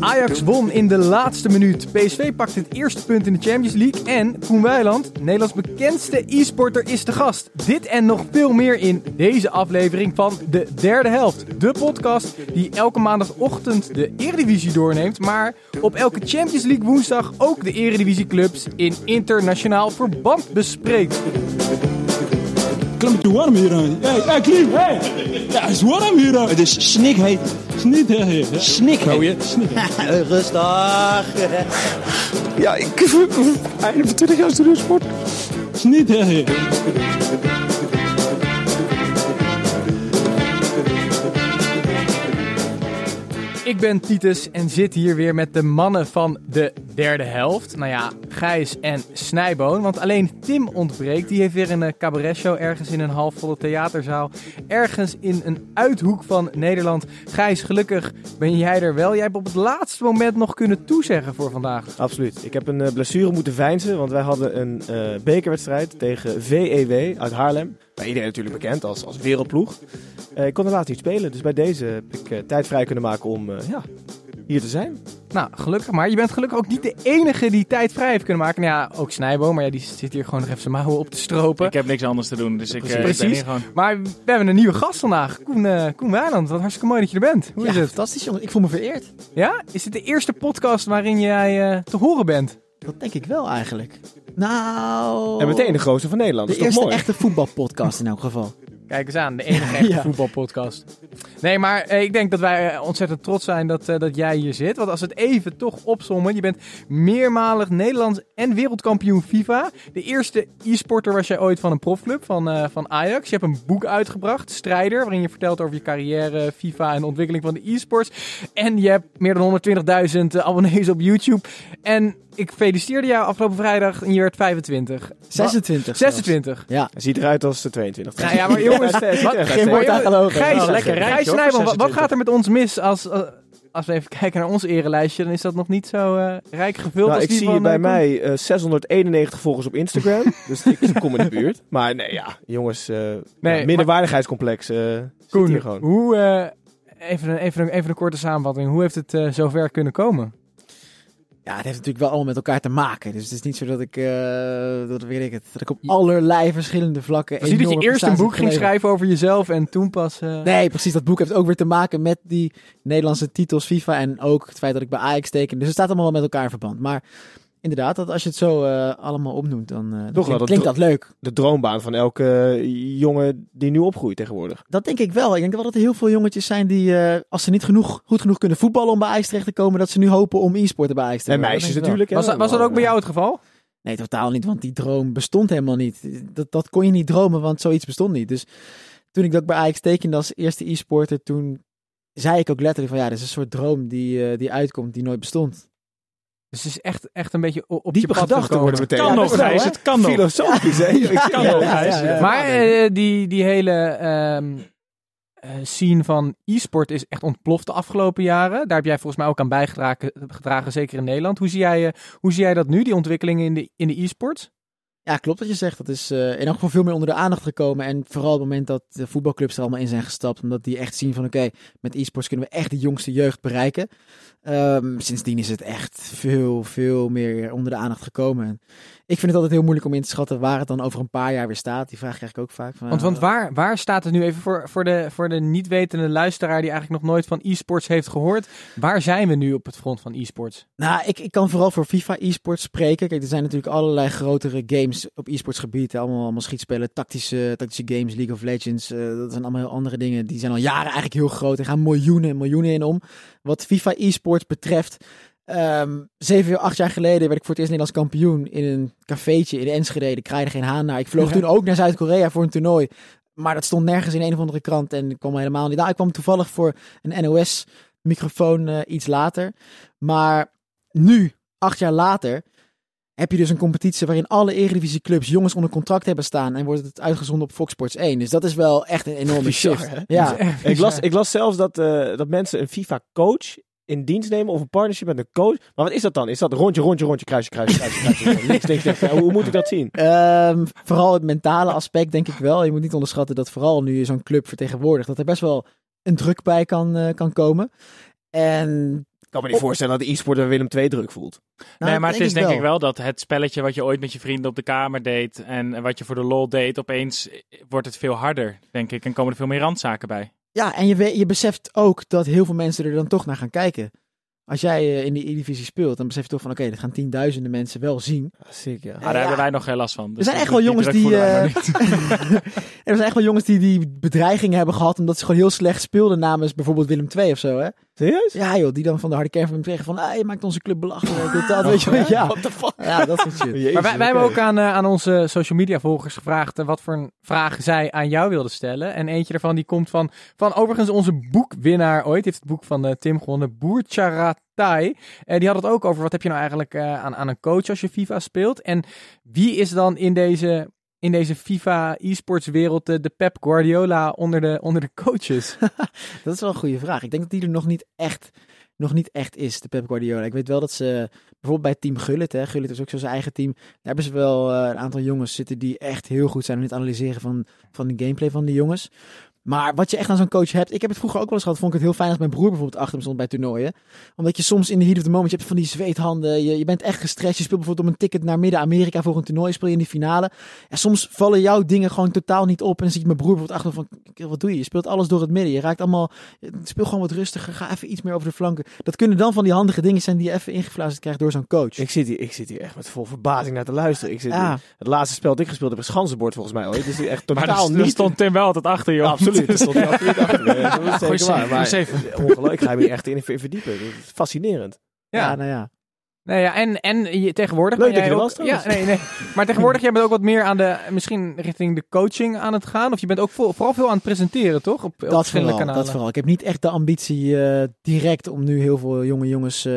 Ajax won in de laatste minuut. PSV pakt het eerste punt in de Champions League. En Koen Weiland, Nederlands bekendste e-sporter, is de gast. Dit en nog veel meer in deze aflevering van de derde helft. De podcast die elke maandagochtend de Eredivisie doorneemt. Maar op elke Champions League woensdag ook de Eredivisieclubs in internationaal verband bespreekt. Klim het warm hier aan. Hey, hey, Klim, hey. Ja, het is warm hier aan. Het is snikheet. Niet hè? Snikheet. Rustig. Ja, ik... Einde van 20 jaar studiosport. Het Ik ben Titus en zit hier weer met de mannen van de derde helft. Nou ja, Gijs en Snijboon. Want alleen Tim ontbreekt. Die heeft weer een eh, cabaretshow ergens in een halfvolle theaterzaal. Ergens in een uithoek van Nederland. Gijs, gelukkig ben jij er wel. Jij hebt op het laatste moment nog kunnen toezeggen voor vandaag. Absoluut. Ik heb een eh, blessure moeten veinzen, want wij hadden een eh, bekerwedstrijd tegen VEW uit Haarlem. Bij iedereen natuurlijk bekend als, als wereldploeg. Eh, ik kon helaas niet spelen, dus bij deze heb ik eh, tijd vrij kunnen maken om eh, ja, hier te zijn. Nou, gelukkig maar. Je bent gelukkig ook niet de enige die tijd vrij heeft kunnen maken. Nou ja, ook Snijboom, maar ja, die zit hier gewoon nog even zijn mouwen op te stropen. Ik heb niks anders te doen, dus ik, ik Precies. ben hier gewoon... Maar we hebben een nieuwe gast vandaag. Koen, eh Koen Wijnand, wat hartstikke mooi dat je er bent. Hoe is Ja, het? fantastisch jongen. Ik voel me vereerd. Ja? Is dit de eerste podcast waarin jij eh, te horen bent? Dat denk ik wel eigenlijk. Nou... En meteen de grootste van Nederland. de Dat is toch eerste mooi? echte voetbalpodcast in elk geval. Kijk eens aan, de enige echte Ja. voetbalpodcast. Nee, maar eh, ik denk dat wij eh, ontzettend trots zijn dat, eh, dat jij hier zit. Want als we het even toch opzommen. Je bent meermalig Nederlands en wereldkampioen FIFA. De eerste e-sporter was jij ooit van een profclub, van, eh, van Ajax. Je hebt een boek uitgebracht, Strijder. Waarin je vertelt over je carrière, FIFA en de ontwikkeling van de e-sports. En je hebt meer dan 120.000 eh, abonnees op YouTube. En ik feliciteerde jou afgelopen vrijdag en je werd 25. 26 zelfs. 26. Ja. Ziet eruit als de 22. Nou ja, maar jongens, wat, Geen woord aan gelogen. Gijs, Oh, lekker lekker. Gijs hoor, Nijman, wat, wat 26. gaat er met ons mis als, eh, als we even kijken naar ons erelijstje? Dan is dat nog niet zo eh, rijk gevuld Nou, als ik die zie van... bij eh, Koen. mij eh, 691 volgers op Instagram. dus ik kom in de buurt. Maar nee, ja, jongens. eh Nee, ja, minderwaardigheidscomplex. eh zit Koen, hier gewoon. hoe, eh, even, een, even, een, even een korte samenvatting. Hoe heeft het eh, zover kunnen komen? Ja, het heeft natuurlijk wel allemaal met elkaar te maken. Dus het is niet zo dat ik, eh, dat weet ik het, dat ik op allerlei verschillende vlakken. Zie dat je eerst een boek ging schrijven over jezelf en toen pas... eh, Nee, precies. Dat boek heeft ook weer te maken met die Nederlandse titels FIFA en ook het feit dat ik bij Ajax teken. Dus het staat allemaal wel met elkaar in verband. Maar inderdaad, dat als je het zo eh, allemaal opnoemt, dan, eh, Toch wel, klinkt, dat klinkt dat leuk. De droombaan van elke jongen die nu opgroeit tegenwoordig. Dat denk ik wel. Ik denk wel dat er heel veel jongetjes zijn die, eh, als ze niet genoeg, goed genoeg kunnen voetballen om bij Ajax terecht te komen, dat ze nu hopen om e-sporten bij Ajax te En meisjes Dat natuurlijk. hè. was, dat- was dat ook bij jou het geval? Nee, totaal niet, want die droom bestond helemaal niet. Dat, dat kon je niet dromen, want zoiets bestond niet. Dus toen ik dat bij Ajax tekende als eerste e-sporter, toen zei ik ook letterlijk van ja, dit is een soort droom die, eh, die uitkomt, die nooit bestond. Dus het is echt, echt een beetje op Diepe je pad gedachten gekomen. worden meteen. Kan Ja, nog, Gijs, het kan nog. Filosofisch, hè? Ik kan ja, nog, ja, Gijs. ja, ja. Maar eh, die, die hele ehm, eh, scene van e-sport is echt ontploft de afgelopen jaren. Daar heb jij volgens mij ook aan bijgedragen, gedragen, zeker in Nederland. Hoe zie jij, eh, hoe zie jij dat nu, die ontwikkelingen in de, in de e-sports? Ja, klopt wat je zegt. Dat is eh, in elk geval veel meer onder de aandacht gekomen. En vooral op het moment dat de voetbalclubs er allemaal in zijn gestapt. Omdat die echt zien van oké, met e-sports kunnen we echt de jongste jeugd bereiken. Ehm, sindsdien is het echt veel, veel meer onder de aandacht gekomen. En ik vind het altijd heel moeilijk om in te schatten waar het dan over een paar jaar weer staat. Die vraag krijg ik ook vaak. Van, Want, want waar, waar staat het nu even voor, voor, de, voor de niet-wetende luisteraar die eigenlijk nog nooit van e-sports heeft gehoord? Waar zijn we nu op het front van e-sports? Nou, ik, ik kan vooral voor FIFA e-sports spreken. Kijk, er zijn natuurlijk allerlei grotere games op e-sports gebied. Allemaal, allemaal schietspelen, tactische, tactische games, League of Legends. eh, dat zijn allemaal heel andere dingen. Die zijn al jaren eigenlijk heel groot. Er gaan miljoenen en miljoenen in om. Wat FIFA e-sports betreft... ehm, zeven, acht jaar geleden werd ik voor het eerst Nederlands kampioen in een cafeetje in Enschede. Ik kraaide geen haan naar. Ik vloog Ja. toen ook naar Zuid-Korea voor een toernooi. Maar dat stond nergens in een of andere krant en ik kwam helemaal niet. Nou, ik kwam toevallig voor een NOS-microfoon eh, iets later. Maar nu, acht jaar later, heb je dus een competitie waarin alle Eredivisieclubs jongens onder contract hebben staan en wordt het uitgezonden op Fox Sports 1. Dus dat is wel echt een enorme Bizar, shift. hè? Ja, Ik las, ik las zelfs dat, eh, dat mensen een FIFA-coach in dienst nemen of een partnership met een coach. Maar wat is dat dan? Is dat rondje, rondje, rondje, kruisje, kruisje, kruisje, kruisje? links, links, links. Ja, hoe, hoe moet ik dat zien? Ehm, vooral het mentale aspect denk ik wel. Je moet niet onderschatten dat vooral nu je zo'n club vertegenwoordigt, dat er best wel een druk bij kan, eh, kan komen. En kan me niet voorstellen dat de e-sporter Willem II druk voelt. nou, nee, maar het is denk ik wel dat het spelletje wat je ooit met je vrienden op de kamer deed en wat je voor de lol deed, opeens wordt het veel harder, denk ik. En komen er veel meer randzaken bij. Ja, en je, weet, je beseft ook dat heel veel mensen er dan toch naar gaan kijken. Als jij eh, in die E-divisie speelt, dan besef je toch van oké, dat gaan tienduizenden mensen wel zien. Ziek, ja. Maar daar ja. hebben wij nog geen last van. Dus Er zijn die- echt wel die jongens die. wij eh, er zijn echt wel jongens die die bedreigingen hebben gehad omdat ze gewoon heel slecht speelden namens bijvoorbeeld Willem II of zo, hè? Serieus? Ja joh, die dan van de harde kern van hem zeggen van, ah, je maakt onze club belachelijk, dit, dat, weet je wel. Ja. What the fuck? ja, dat soort shit. Jezus, Maar wij, hebben ook aan, eh, aan onze social media volgers gevraagd eh, wat voor een vraag zij aan jou wilden stellen. En eentje daarvan die komt van, van overigens onze boekwinnaar ooit. heeft het boek van eh, Tim gewonnen, Boer Charatai. Eh, die had het ook over wat heb je nou eigenlijk aan, aan een coach als je FIFA speelt. En wie is dan in deze, in deze FIFA e-sports wereld de, de Pep Guardiola onder de, onder de coaches? Dat is wel een goede vraag. Ik denk dat die er nog niet echt, nog niet echt is, de Pep Guardiola. Ik weet wel dat ze, bijvoorbeeld bij Team Gullit, hè, Gullit is ook zo zijn eigen team, daar hebben ze wel eh, een aantal jongens zitten die echt heel goed zijn in het analyseren van, van de gameplay van die jongens. Maar wat je echt aan zo'n coach hebt, ik heb het vroeger ook wel eens gehad, vond ik het heel fijn als mijn broer bijvoorbeeld achter me stond bij toernooien. Omdat je soms in de heat of the moment, je hebt van die zweethanden, je, je bent echt gestrest, je speelt bijvoorbeeld om een ticket naar Midden-Amerika voor een toernooi, speel je in die finale. En soms vallen jouw dingen gewoon totaal niet op en dan zie je mijn broer bijvoorbeeld achter me van, "Kerel, wat doe je? Je speelt alles door het midden, je raakt allemaal Speel gewoon wat rustiger. Ga even iets meer over de flanken. Dat kunnen dan van die handige dingen zijn die je even ingefluisterd krijgt door zo'n coach. Ik zit, hier, ik zit hier echt met vol verbazing naar te luisteren. Ik zit Ja. hier- het laatste spel dat ik gespeeld heb is Ganzenbord volgens mij ooit. Dus echt totaal daar niet. stond Tim wel altijd achter. Ja, absoluut. Stond hij achter. me. Ja, Dat is Goeie zeker waar. save, Maar goeie save. ongelooflijk. Ik ga me echt in verdiepen. Dat is fascinerend. ja. nou ja. Nee, ja, en, en je, tegenwoordig Leuk ben dat jij je er ook, was, ja, trouwens. nee, nee. Maar tegenwoordig jij bent ook wat meer aan de, misschien richting de coaching aan het gaan. Of je bent ook vo- vooral veel aan het presenteren, toch? Op, op Dat verschillende vooral, kanalen. dat vooral. Ik heb niet echt de ambitie eh, direct om nu heel veel jonge jongens eh,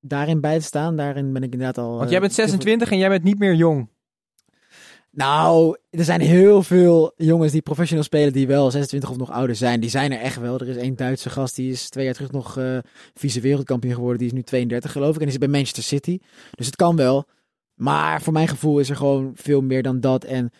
daarin bij te staan. Daarin ben ik inderdaad al... Want eh, jij bent heel veel- 26 en jij bent niet meer jong. Nou, er zijn heel veel jongens die professioneel spelen die wel 26 of nog ouder zijn. Die zijn er echt wel. Er is één Duitse gast, die is twee jaar terug nog eh vice wereldkampioen geworden. Die is nu 32 geloof ik. En die zit bij Manchester City. Dus het kan wel. Maar voor mijn gevoel is er gewoon veel meer dan dat. En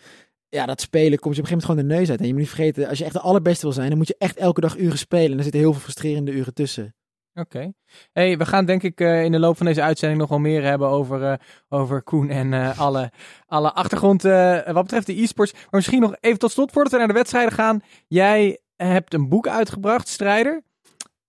ja, dat spelen komt je op een gegeven moment gewoon de neus uit. En je moet niet vergeten, als je echt de allerbeste wil zijn, dan moet je echt elke dag uren spelen. En er zitten heel veel frustrerende uren tussen. Oké. Hey, we gaan denk ik eh, in de loop van deze uitzending nog wel meer hebben over, eh, over Koen en eh, alle, alle achtergrond wat betreft de e-sports. Maar misschien nog even tot slot, voordat we naar de wedstrijden gaan. Jij hebt een boek uitgebracht, Strijder.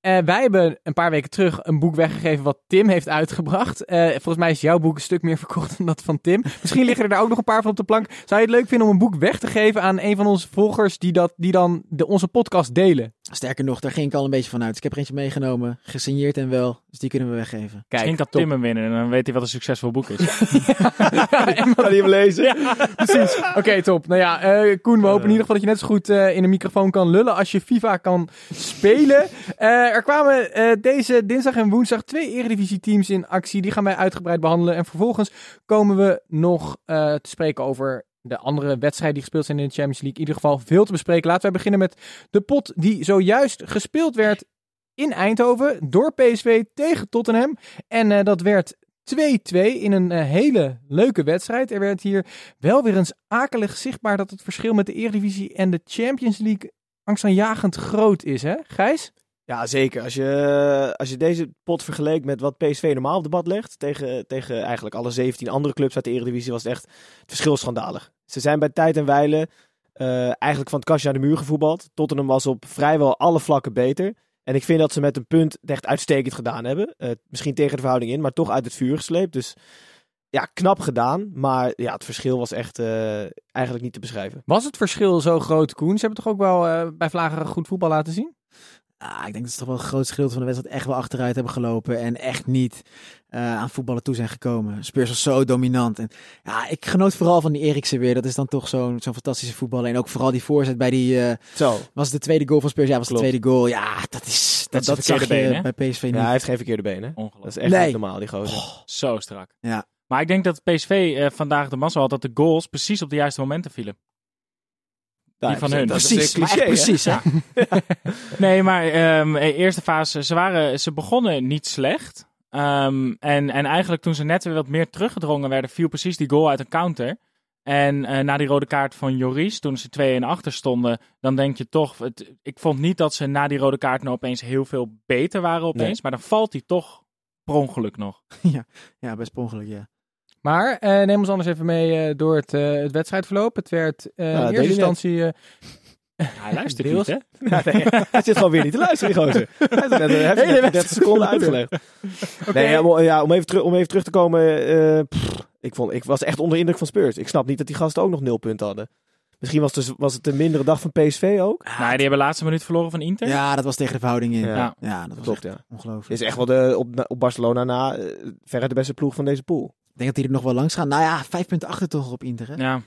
Wij hebben een paar weken terug een boek weggegeven wat Tim heeft uitgebracht. Volgens mij is jouw boek een stuk meer verkocht dan dat van Tim. Misschien liggen er daar ook nog een paar van op de plank. Zou je het leuk vinden om een boek weg te geven aan een van onze volgers die, dat, die dan de, onze podcast delen? Sterker nog, daar ging ik al een beetje van uit. Ik heb er eentje meegenomen, gesigneerd en wel. Dus die kunnen we weggeven. Misschien kan top. Tim hem winnen en dan weet hij wat een succesvol boek is. Kan je hem lezen? Precies. Oké, top. Nou ja, eh, Koen, we hopen in ieder geval dat je net zo goed eh, in een microfoon kan lullen als je FIFA kan spelen. Eh, er kwamen eh, deze dinsdag en woensdag twee Eredivisie-teams in actie. Die gaan wij uitgebreid behandelen. En vervolgens komen we nog eh, te spreken over de andere wedstrijden die gespeeld zijn in de Champions League. In ieder geval veel te bespreken. Laten wij beginnen met de pot die zojuist gespeeld werd in Eindhoven door PSV tegen Tottenham. En eh, dat werd 2-2 in een eh, hele leuke wedstrijd. Er werd hier wel weer eens akelig zichtbaar dat het verschil met de Eredivisie en de Champions League angstaanjagend groot is, hè, Gijs? Ja, zeker. Als je, als je deze pot vergeleek met wat PSV normaal op de bad legt, tegen, tegen eigenlijk alle 17 andere clubs uit de Eredivisie, was het echt het verschil schandalig. Ze zijn bij tijd en wijle eh, eigenlijk van het kastje naar de muur gevoetbald. Tottenham was op vrijwel alle vlakken beter. En ik vind dat ze met een punt echt uitstekend gedaan hebben. Eh, misschien tegen de verhouding in, maar toch uit het vuur gesleept. Dus ja, knap gedaan. Maar ja, het verschil was echt eh, eigenlijk niet te beschrijven. Was het verschil zo groot, Koen? Ze hebben toch ook wel bij Vlagen goed voetbal laten zien? Ah, ik denk dat ze toch wel een groot gedeelte van de wedstrijd echt wel achteruit hebben gelopen. En echt niet eh, aan voetballen toe zijn gekomen. Spurs was zo dominant. En ja, ik genoot vooral van die Eriksen weer. Dat is dan toch zo'n zo'n fantastische voetballer. En ook vooral die voorzet bij die... eh, Zo. was het de tweede goal van Spurs? Ja, was Klopt. de tweede goal. Ja, dat is... Dat, Dat dat, is zag je been, bij PSV niet. Ja, hij heeft geen verkeerde benen. Dat is echt Nee. niet normaal, die gozer. Zo strak. Ja. Maar ik denk dat PSV eh, vandaag de massa had dat de goals precies op de juiste momenten vielen. Ja, van dat- hun. Dat is precies, cliché, hè? precies. Hè? Nee, maar eh, eerste fase, ze, waren, ze begonnen niet slecht. Ehm, en, en eigenlijk toen ze net weer wat meer teruggedrongen werden, viel precies die goal uit een counter. En eh, na die rode kaart van Joris, toen ze 2-1 achter stonden, dan denk je toch... Het, ik vond niet dat ze na die rode kaart nou opeens heel veel beter waren opeens. Nee. Maar dan valt hij toch per ongeluk nog. Ja, best per ongeluk, ja. Maar eh, neem ons anders even mee eh, door het, eh, het wedstrijdverloop. Het werd eh, Ja, in deed eerste instantie... Hij luistert Deels. niet, hè? Ja, nee, hij zit gewoon weer niet te luisteren, die gozer. Hij heeft net, hij heeft Hele net 30 seconden uitgelegd. Nee, ja, om, ja, om, even teru- om even terug te komen. eh, pff, ik, vond, ik was echt onder de indruk van Spurs. Ik snap niet dat die gasten ook nog nul punten hadden. Misschien was het, dus- was het een mindere dag van PSV ook. Nou, die hebben de laatste minuut verloren van Inter. Ja, dat was tegen de verhouding in. Ja. Dat was Klopt, echt ja. ongelooflijk. Is echt wel de, op, op Barcelona na verre de beste ploeg van deze pool. Ik denk dat die er nog wel langs gaan. Nou ja, vijf punten achter toch op Inter, hè? Ja.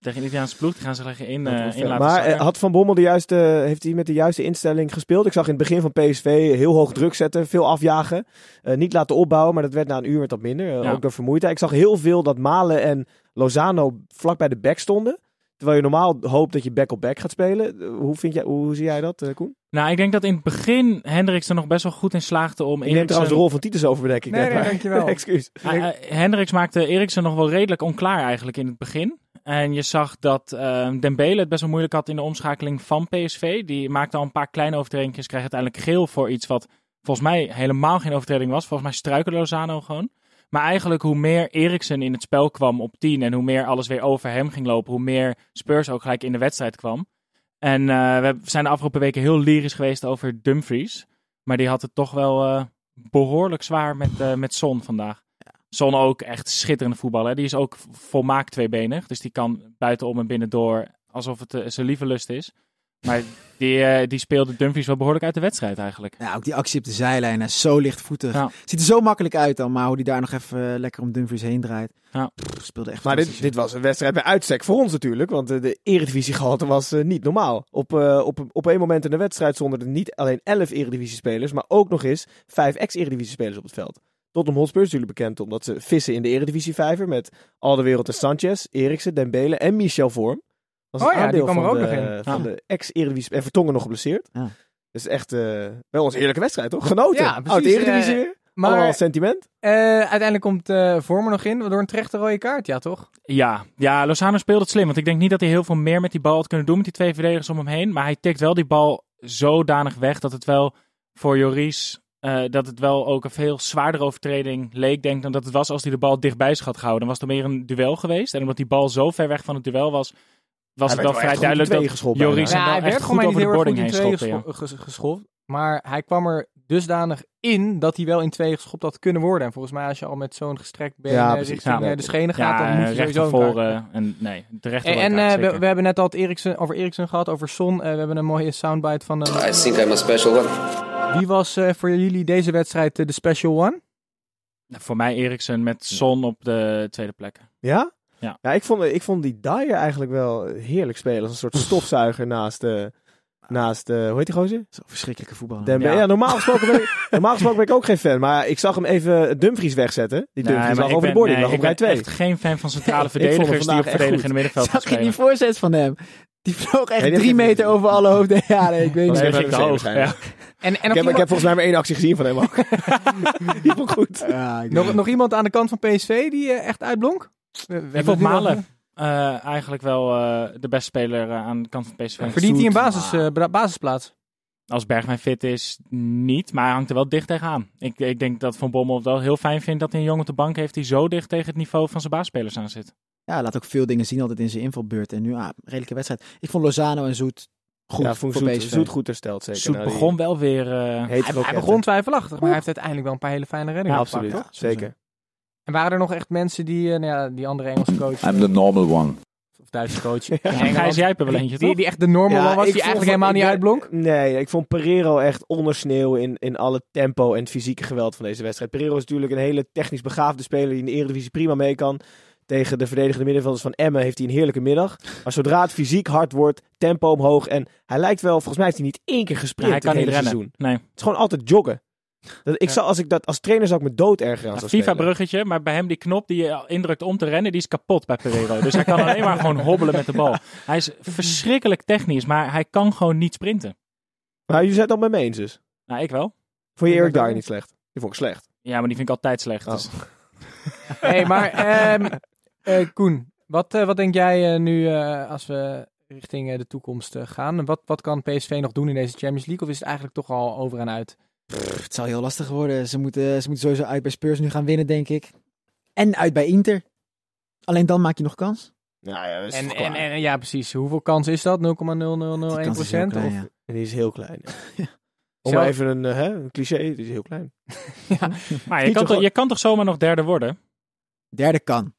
Tegen een Italiaanse ploeg, die gaan ze leggen in, Dat eh in laten maar zakken. eh, had Van Bommel de juiste, heeft hij met de juiste instelling gespeeld? Ik zag in het begin van PSV heel hoog druk zetten, veel afjagen. Eh, niet laten opbouwen, maar dat werd na een uur werd dat minder. eh, Ja. Ook door vermoeidheid. Ik zag heel veel dat Malen en Lozano vlak bij de back stonden. Terwijl je normaal hoopt dat je back op back gaat spelen. Hoe, vind jij, hoe zie jij dat, eh, Koen? Nou, ik denk dat in het begin Hendricks er nog best wel goed in slaagde om Ik neem trouwens de Eriksen- rol van Titus over, bedenk ik Nee, dankjewel. Excuus. Uh, uh, Hendricks maakte Eriksen nog wel redelijk onklaar eigenlijk in het begin. En je zag dat uh, Dembele het best wel moeilijk had in de omschakeling van PSV. Die maakte al een paar kleine overtredingen, kreeg uiteindelijk geel voor iets wat volgens mij helemaal geen overtreding was. Volgens mij struikelde Lozano gewoon. Maar eigenlijk hoe meer Eriksen in het spel kwam op 10 en hoe meer alles weer over hem ging lopen, hoe meer Spurs ook gelijk in de wedstrijd kwam. En uh, we zijn de afgelopen weken heel lyrisch geweest over Dumfries. Maar die had het toch wel uh, behoorlijk zwaar met, uh, met Son vandaag. Son ook echt schitterende voetballer. Die is ook volmaakt tweebenig. Dus die kan buitenom en binnendoor alsof het zijn lieve lust is. Maar die, uh, die speelde Dumfries wel behoorlijk uit de wedstrijd eigenlijk. Ja, ook die actie op de zijlijn. Is zo lichtvoetig. Ja. Ziet er zo makkelijk uit dan. Maar hoe die daar nog even uh, lekker om Dumfries heen draait. Ja. Pff, speelde echt Maar dit, dit was een wedstrijd bij uitstek voor ons natuurlijk. Want uh, de eredivisiegehalte was uh, niet normaal. Op, uh, op, op een moment in de wedstrijd stonden er niet alleen 11 eredivisiespelers. Maar ook nog eens 5 ex-eredivisiespelers op het veld. Tottenham Hotspur is natuurlijk bekend omdat ze vissen in de eredivisievijver. Met Alderwereld en Sanchez, Eriksen, Dembele en Michel Vorm. Was Oh ja, die kwam er van ook de, nog in. Van Ja. de ex-eredivisie... En Vertongen nog geblesseerd. Ja. Dus echt uh, wel onze heerlijke wedstrijd, toch? Genoten. Ja, precies, eredivisie eh. Allemaal Maar sentiment. uh, uiteindelijk komt uh, Vormer nog in door een terechte rode kaart, ja toch? Ja, ja, Lozano speelde het slim. Want ik denk niet dat hij heel veel meer met die bal had kunnen doen met die twee verdedigers om hem heen. Maar hij tikt wel die bal zodanig weg dat het wel voor Joris... Uh, dat het wel ook een veel zwaardere overtreding leek, denk dan dat het was als hij de bal dichtbij zich had gehouden. Dan was het meer een duel geweest. En omdat die bal zo ver weg van het duel was, was Hij het wel werd vrij duidelijk dat Joris Ja, wel hij echt werd goed gewoon over de boarding heen. Ja. geschopt. Maar hij kwam er dusdanig in dat hij wel in tweeën geschopt had kunnen worden. En volgens mij als je al met zo'n gestrekt been Ja, eh, precies. richting Ja. eh, de schenen gaat, dan moet je recht sowieso kaart voren. En nee, de rechter. En, en eh, we, we hebben net al het Eriksen, over Eriksen gehad, over Son. Eh, we hebben een mooie soundbite van. I think I'm a special one. Wie was eh, voor jullie deze wedstrijd eh, de special one? Voor mij Eriksen met Son op de tweede plek. Ja? Ja. Ja, ik vond, ik vond die Dyer eigenlijk wel heerlijk spelen. Als een soort stofzuiger naast de... Naast de, hoe heet die gozer? Zo'n verschrikkelijke voetballer. Ja. Ja. normaal, gesproken ben ik, normaal gesproken ben ik ook geen fan. Maar ik zag hem even Dumfries wegzetten. Die Dumfries Nee, lag over de boarding, nee, lag op ik rij ben 2. echt geen fan van centrale verdedigers die op vandaag echt verdedigen in goed. de middenveld Zag je die voorzet van hem? Die vloog echt Nee, drie meter over alle hoofden. Ja, nee, ik weet Dat niet. is hoog. waarschijnlijk. Ja. En, en Ik, heb, ik heb volgens mij maar één actie gezien van hem ook. die vond ik goed. Ja, nog, nog iemand aan de kant van PSV die eh, echt uitblonk? We, we Ik vond Malen eh, eigenlijk wel eh, de beste speler eh, aan de kant van PSV. Verdient hij een basis, basisplaats? Als Bergwijn fit is, niet. Maar hij hangt er wel dicht tegenaan. Ik, ik denk dat Van Bommel het wel heel fijn vindt dat hij een jongen op de bank heeft die zo dicht tegen het niveau van zijn baasspelers aan zit. Ja, laat ook veel dingen zien altijd in zijn invalbeurt. En nu, ah, redelijke wedstrijd. Ik vond Lozano en Zoet goed ja, voor zoet, PSV. zoet goed hersteld zeker. Zoet Nou, begon wel weer... eh, Hij, begon twijfelachtig, maar hij heeft uiteindelijk wel een paar hele fijne reddingen Ja, absoluut. Zeker. En waren er nog echt mensen die, eh, nou ja, die andere Engelse coach... I'm the normal one. Duitse coach. En Gijs, jij hebt er wel eentje, Die, toch? die echt de normal Ja, one was, ik die vond eigenlijk van- helemaal niet uitblonk. Nee, ik vond Pereiro echt onder sneeuw in, in alle tempo en het fysieke geweld van deze wedstrijd. Pereiro is natuurlijk een hele technisch begaafde speler die in de Eredivisie prima mee kan. Tegen de verdedigende middenvelders van Emmen heeft hij een heerlijke middag. Maar zodra het fysiek hard wordt, tempo omhoog. En hij lijkt wel, volgens mij heeft hij niet één keer gesprint hij kan het niet hele rennen. seizoen. Nee. Het is gewoon altijd joggen. Dat, ik Ja. zou, als, ik dat, als trainer zou ik me dood ergeren aan. FIFA-bruggetje, maar bij hem die knop die je indrukt om te rennen, die is kapot bij Pereiro. Dus hij kan alleen maar gewoon hobbelen met de bal. Hij is verschrikkelijk technisch, maar hij kan gewoon niet sprinten. Maar jullie zijn het al met me eens dus. Nou, ik wel. Vond je Erik wel. niet slecht? Die vond ik slecht. Ja, maar die vind ik altijd slecht. Oh. Dus hey, maar ehm, eh, Koen, wat, eh, wat denk jij eh, nu eh, als we richting eh, de toekomst eh, gaan? Wat, wat kan PSV nog doen in deze Champions League? Of is het eigenlijk toch al over en uit? Pff, het zal heel lastig worden. Ze moeten, ze moeten sowieso uit bij Spurs nu gaan winnen, denk ik. En uit bij Inter. Alleen dan maak je nog kans. Nou ja, dat is En, en, ja, precies. Hoeveel kans is dat? 0,0001 Die kans is heel procent? klein, Of- ja. En die is heel klein. Ja. Om even een, eh, hè, een cliché, die is heel klein. Maar je kan, toch, je kan toch zomaar nog derde worden? Derde kan.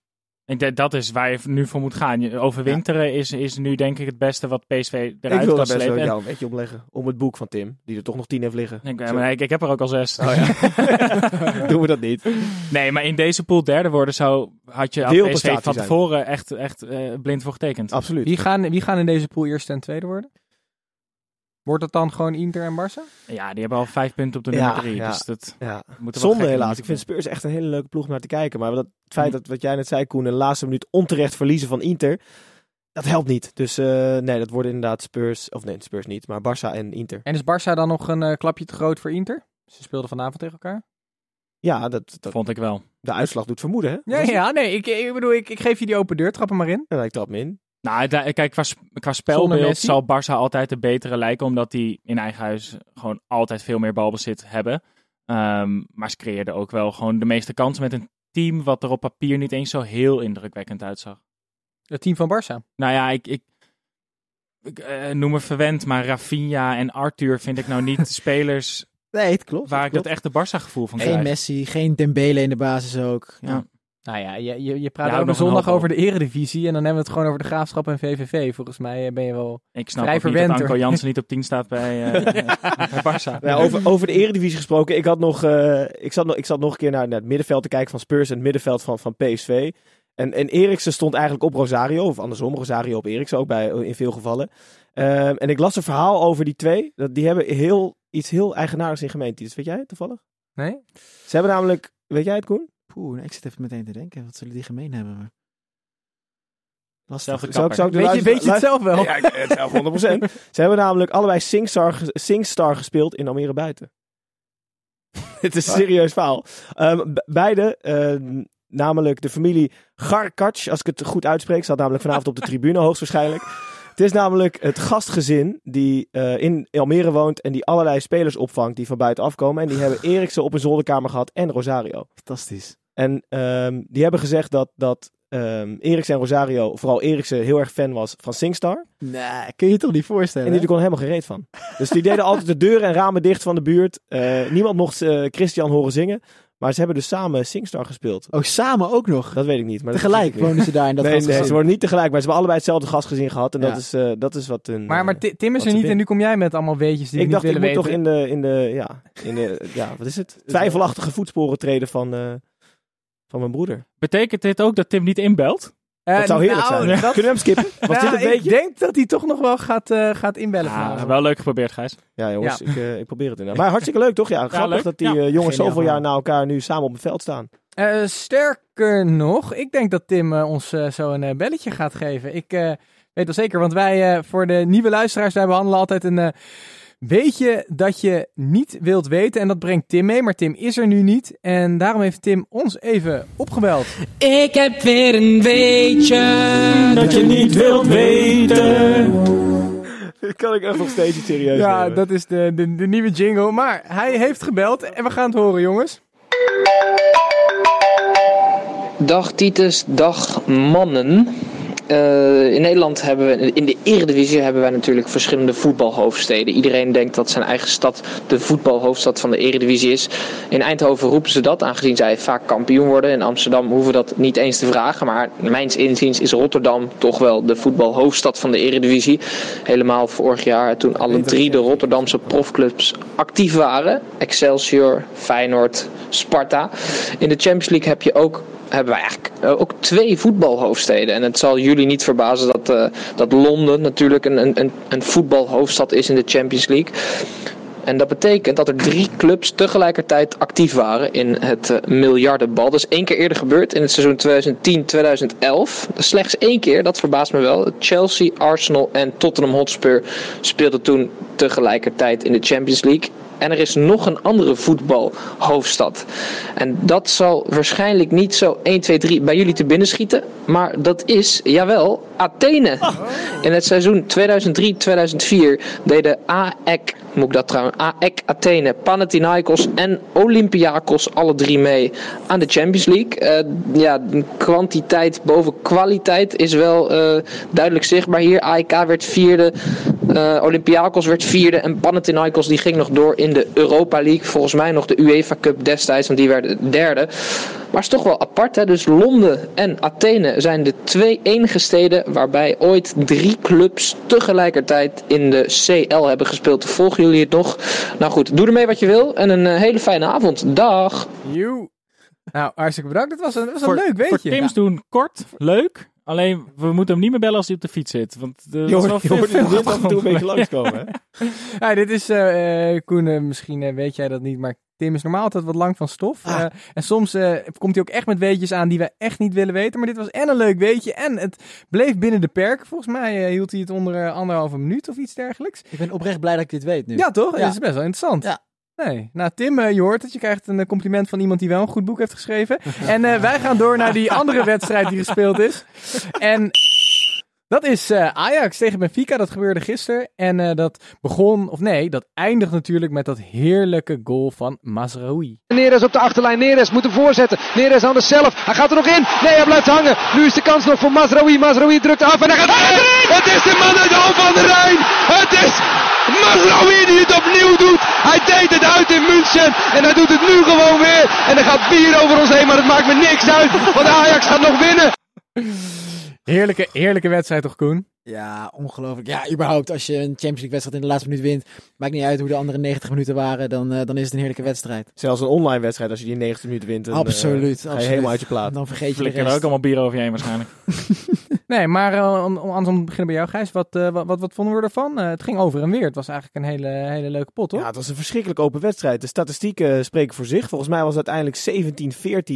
Ik denk, dat is waar je nu voor moet gaan. Overwinteren is, is nu denk ik het beste wat PSV eruit ik wil kan daar best slepen. wel En- jou een beetje opleggen. Om het boek van Tim, die er toch nog tien heeft liggen. ik, Zo. maar ik, ik heb er ook al zes. Oh ja. Doen we dat niet. Nee, maar in deze pool derde worden zou, had je Wereldprestatie PSV van zijn. tevoren echt, echt eh, blind voor getekend. Absoluut. Wie, gaan, wie gaan in deze pool eerste en tweede worden? Wordt het dan gewoon Inter en Barça? Ja, die hebben al vijf punten op de Ja, nummer drie. ja. Dus dat Ja. Zonde helaas. Ik vind. Spurs echt een hele leuke ploeg om naar te kijken. Maar dat, het feit Hm. dat wat jij net zei, Koen, de laatste minuut onterecht verliezen van Inter, dat helpt niet. Dus eh, nee, dat worden inderdaad Spurs, of nee, Spurs niet, maar Barça en Inter. En is Barça dan nog een eh, klapje te groot voor Inter? Ze speelden vanavond tegen elkaar. Ja, dat, dat, Vond ik wel. de uitslag doet vermoeden, hè? Ja, ja nee, ik, ik bedoel, ik, ik geef je die open deur, trap hem maar in. Ja, ik trap me in. Nou, da- kijk, qua, qua spelbeeld zal Barça altijd de betere lijken, omdat die in eigen huis gewoon altijd veel meer balbezit hebben. Ehm, maar ze creëerden ook wel gewoon de meeste kansen met een team wat er op papier niet eens zo heel indrukwekkend uitzag. Het team van Barça. Nou ja, ik, ik, ik eh, noem me verwend, maar Rafinha en Arthur vind ik nou niet spelers Nee, het klopt. waar het ik dat klopt. echte Barça gevoel van Geen krijg. Messi, geen Dembele in de basis ook. Ja. Ja. Nou ja, je, je, je praat Ja, ook nog zondag over de eredivisie en dan hebben we het gewoon over de Graafschap en VVV. Volgens mij eh, ben je wel... Ik snap Vrij ook niet dat verwend, Anko hoor. Jansen niet op 10 staat bij, eh bij Barça. Nou, over, over de Eredivisie gesproken. Ik, had nog, eh, ik, zat nog, ik zat nog een keer naar, naar het middenveld te kijken van Spurs en het middenveld van, van PSV. En, en Eriksen stond eigenlijk op Rosario, of andersom, Rosario op Eriksen ook bij, in veel gevallen. Ehm, en ik las een verhaal over die twee. Dat, die hebben heel, iets heel eigenaardigs in gemeen. Weet jij het toevallig? Nee? Ze hebben namelijk, weet jij het Koen? Poeh, nee, ik zit even meteen te denken. Wat zullen die gemeen hebben? Maar... Lastig. Zou ik- zou Weet je, luister- weet je het zelf wel? Ja, ik weet het zelf 100%. Ze hebben namelijk allebei Singstar, Singstar gespeeld in Almere Buiten. Het is een serieus verhaal. Ehm, be- beide, ehm, namelijk de familie Garkac, als ik het goed uitspreek, staat namelijk vanavond op de tribune, hoogstwaarschijnlijk. Het is namelijk het gastgezin die eh, in Almere woont en die allerlei spelers opvangt die van buiten afkomen. En die hebben Eriksen op een zolderkamer gehad en Rosario. Fantastisch. En ehm, die hebben gezegd dat, dat ehm Eriksen en Rosario, vooral Eriksen, heel erg fan was van Singstar. Nee, kun je je toch niet voorstellen? En die kon helemaal geen reet van. Dus die deden altijd de deuren en ramen dicht van de buurt. Eh, niemand mocht eh, Christian horen zingen. Maar ze hebben dus samen Singstar gespeeld. Oh, samen ook nog. Dat weet ik niet. Maar Tegelijk ik niet. woonden ze daar in dat nee, nee, ze worden niet tegelijk. Maar ze hebben allebei hetzelfde gastgezin gehad. En Ja. dat, is, eh, dat is wat een... Maar, maar Ti- Tim is er niet en nu kom jij met allemaal weetjes die ik we dacht, niet ik willen moet toch weten. in de, in de, ja, in de, ja, wat is het? Twijfelachtige voetsporen treden van, eh, van mijn broeder. Betekent dit ook dat Tim niet inbelt? Eh, Dat zou heerlijk nou, zijn. dat- Kunnen we hem skippen? Was Nou, dit ik denk dat hij toch nog wel gaat, eh, gaat inbellen. Ah, wel leuk geprobeerd, Gijs. Ja, jongens, Ja. Ik, eh, ik probeer het inderdaad. Maar hartstikke leuk, toch? Ja, grappig leuk. dat die Ja. eh, jongens Geniaal zoveel jaar na elkaar nu samen op het veld staan. Eh, sterker nog, ik denk dat Tim eh, ons eh, zo een eh, belletje gaat geven. Ik eh, weet wel zeker, want wij eh, voor de nieuwe luisteraars, wij behandelen altijd een... Weet je dat je niet wilt weten? En dat brengt Tim mee, maar Tim is er nu niet. En daarom heeft Tim ons even opgebeld. Ik heb weer een weetje dat je niet wilt weten. Dat kan ik echt nog steeds niet serieus Ja, nemen. dat is de, de, de nieuwe jingle. Maar hij heeft gebeld en we gaan het horen, jongens. Dag Titus, dag mannen. Eh, in Nederland hebben we, in de Eredivisie hebben wij natuurlijk verschillende voetbalhoofdsteden. Iedereen denkt dat zijn eigen stad de voetbalhoofdstad van de Eredivisie is. In Eindhoven roepen ze dat, aangezien zij vaak kampioen worden. In Amsterdam hoeven we dat niet eens te vragen. Maar mijns inziens is Rotterdam toch wel de voetbalhoofdstad van de Eredivisie. Helemaal vorig jaar toen alle drie de Rotterdamse profclubs actief waren. Excelsior, Feyenoord, Sparta. In de Champions League heb je ook hebben wij eigenlijk eh, ook twee voetbalhoofdsteden. En het zal jullie niet verbazen dat, eh, dat Londen natuurlijk een, een, een voetbalhoofdstad is in de Champions League. En dat betekent dat er drie clubs tegelijkertijd actief waren in het uh, miljardenbal. Dat is één keer eerder gebeurd in het seizoen 2010-2011. Slechts één keer, dat verbaast me wel. Chelsea, Arsenal en Tottenham Hotspur speelden toen tegelijkertijd in de Champions League. En er is nog een andere voetbalhoofdstad. En dat zal waarschijnlijk niet zo 1, 2, 3 bij jullie te binnen schieten. Maar dat is, jawel, Athene. In het seizoen 2003-2004 deden AEK, moet ik dat trouwens, AEK Athene, Panathinaikos en Olympiakos alle drie mee aan de Champions League. Uh, ja, kwantiteit boven kwaliteit is wel uh, duidelijk zichtbaar hier. AEK werd vierde, uh, Olympiakos werd vierde en Panathinaikos die ging nog door in de Europa League. Volgens mij nog de UEFA Cup destijds, want die werden derde. Maar het is toch wel apart. Hè? Dus Londen en Athene zijn de twee enige steden waarbij ooit drie clubs tegelijkertijd in de CL hebben gespeeld. Volgen jullie het nog? Nou goed, doe ermee wat je wil en een hele fijne avond. Dag! Joe. Nou, hartstikke bedankt. Het was een, was een leuk weetje. Voor Tim's doen kort, leuk. Alleen, we moeten hem niet meer bellen als hij op de fiets zit. Want er Jo, is wel veel, dit af en toe een beetje langskomen. hè? Ja, dit is, eh, eh, Koen, eh, misschien eh, weet jij dat niet, maar Tim is normaal altijd wat lang van stof. Ah. Eh, en soms eh, komt hij ook echt met weetjes aan die we echt niet willen weten. Maar dit was en een leuk weetje en het bleef binnen de perken. Volgens mij eh, hield hij het onder anderhalve minuut of iets dergelijks. Ik ben oprecht blij dat ik dit weet nu. Ja, toch? Ja. Dat is best wel interessant. Ja. Nee. Nou, Tim, je hoort het. Je krijgt een compliment van iemand die wel een goed boek heeft geschreven. en wij gaan door naar die andere wedstrijd die gespeeld is. En dat is eh, Ajax tegen Benfica. Dat gebeurde gisteren. En eh, dat begon, of nee, dat eindigt natuurlijk met dat heerlijke goal van Mazraoui. Neres op de achterlijn. Neres moet hem voorzetten. Neres aan de zelf. Hij gaat er nog in. Nee, hij blijft hangen. Nu is de kans nog voor Mazraoui. Mazraoui drukt af en hij gaat erin. Het is de man uit de Hal van de Rijn. Het is Mazraoui die het opnieuw doet. Hij deed het uit in München. En hij doet het nu gewoon weer. En er gaat bier over ons heen. Maar het maakt me niks uit. Want Ajax gaat nog winnen. Heerlijke, heerlijke wedstrijd toch, Koen? Ja, ongelooflijk. Ja, überhaupt als je een Champions League wedstrijd in de laatste minuut wint, maakt niet uit hoe de andere 90 minuten waren, dan, eh, dan is het een heerlijke wedstrijd. Zelfs een online wedstrijd, als je die 90 minuten wint, dan, eh, absoluut, ga je absoluut. helemaal uit je plaat. Dan vergeet je er ook allemaal bier over je heen waarschijnlijk. Nee, maar eh, om, om anders om te beginnen bij jou, Gijs. Wat, eh, wat, wat, wat vonden we ervan? Het ging over en weer. Het was eigenlijk een hele, hele leuke pot, hoor. Ja, het was een verschrikkelijk open wedstrijd. De statistieken spreken voor zich. Volgens mij was het uiteindelijk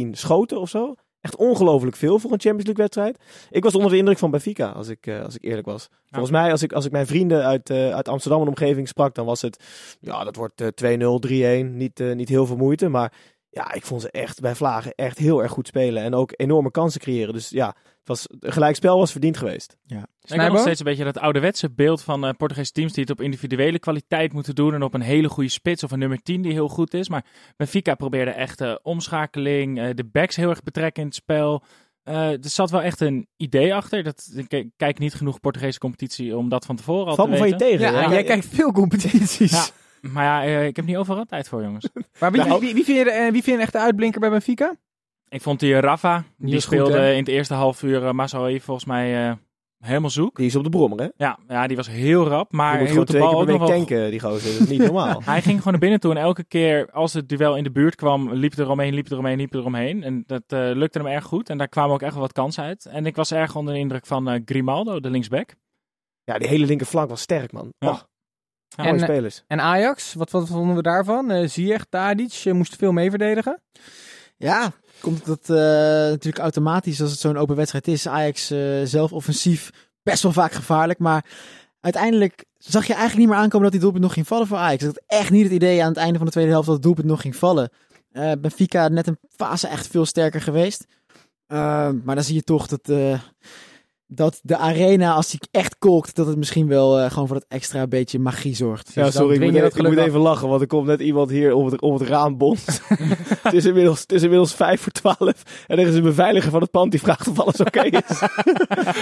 17-14 schoten of zo. Echt ongelooflijk veel voor een Champions League wedstrijd. Ik was onder de indruk van Benfica, als ik, eh, als ik eerlijk was. Volgens mij, als ik, als ik mijn vrienden uit, eh, uit Amsterdam en omgeving sprak, dan was het, ja, dat wordt eh, 2-0, 3-1. Niet, eh, niet heel veel moeite, maar ja, ik vond ze echt bij Vlagen echt heel erg goed spelen. En ook enorme kansen creëren. Dus ja, was, een gelijkspel was verdiend geweest. Ik heb nog steeds een beetje dat ouderwetse beeld van eh Portugese teams die het op individuele kwaliteit moeten doen. En op een hele goede spits of een nummer 10 die heel goed is. Maar Benfica probeerde echt eh, omschakeling, eh, de backs heel erg betrekken in het spel. Eh, er zat wel echt een idee achter. Dat, ik kijk niet genoeg Portugese competitie om dat van tevoren al Valt te me van je tegen. ja, jij kijkt veel competities. Ja. Maar ja, eh, ik heb niet overal tijd voor, jongens. Maar wie, Nou. wie, wie, vind je, eh, wie vind je een echte uitblinker bij Benfica? Ik vond die Rafa, die, speelde in het eerste half uur uh, Mazraoui volgens mij eh, helemaal zoek. Die is op de brommer, hè? Ja, ja, die was heel rap, maar Die hij hield de bal ook week nog wel tanken, die gozer. Dat is niet normaal. Hij ging gewoon naar binnen toe en elke keer als het duel in de buurt kwam, liep er omheen, liep er omheen, liep er omheen. En dat eh, lukte hem erg goed en daar kwamen ook echt wel wat kansen uit. En ik was erg onder de indruk van eh, Grimaldo, de linksback. Ja, die hele linkerflank was sterk, man. Ja. Oh, En, mooie eh, spelers. En Ajax, wat, wat vonden we daarvan? Eh Ziyech, Tadic, eh, moest veel mee verdedigen. Ja, komt dat eh, natuurlijk automatisch als het zo'n open wedstrijd is. Ajax eh, zelf offensief best wel vaak gevaarlijk, maar uiteindelijk zag je eigenlijk niet meer aankomen dat die doelpunt nog ging vallen voor Ajax. Ik had echt niet het idee aan het einde van de tweede helft dat het doelpunt nog ging vallen. Eh Benfica net een fase echt veel sterker geweest. Maar dan zie je toch dat, dat de arena, als die echt kolkt, dat het misschien wel eh, gewoon voor dat extra beetje magie zorgt. Ja, dan sorry, ik moet, je dat ik moet geluk af. even lachen, want er komt net iemand hier op het, op het raam bonst. het, is inmiddels, het is inmiddels vijf voor twaalf en er is een beveiliger van het pand die vraagt of alles oké is.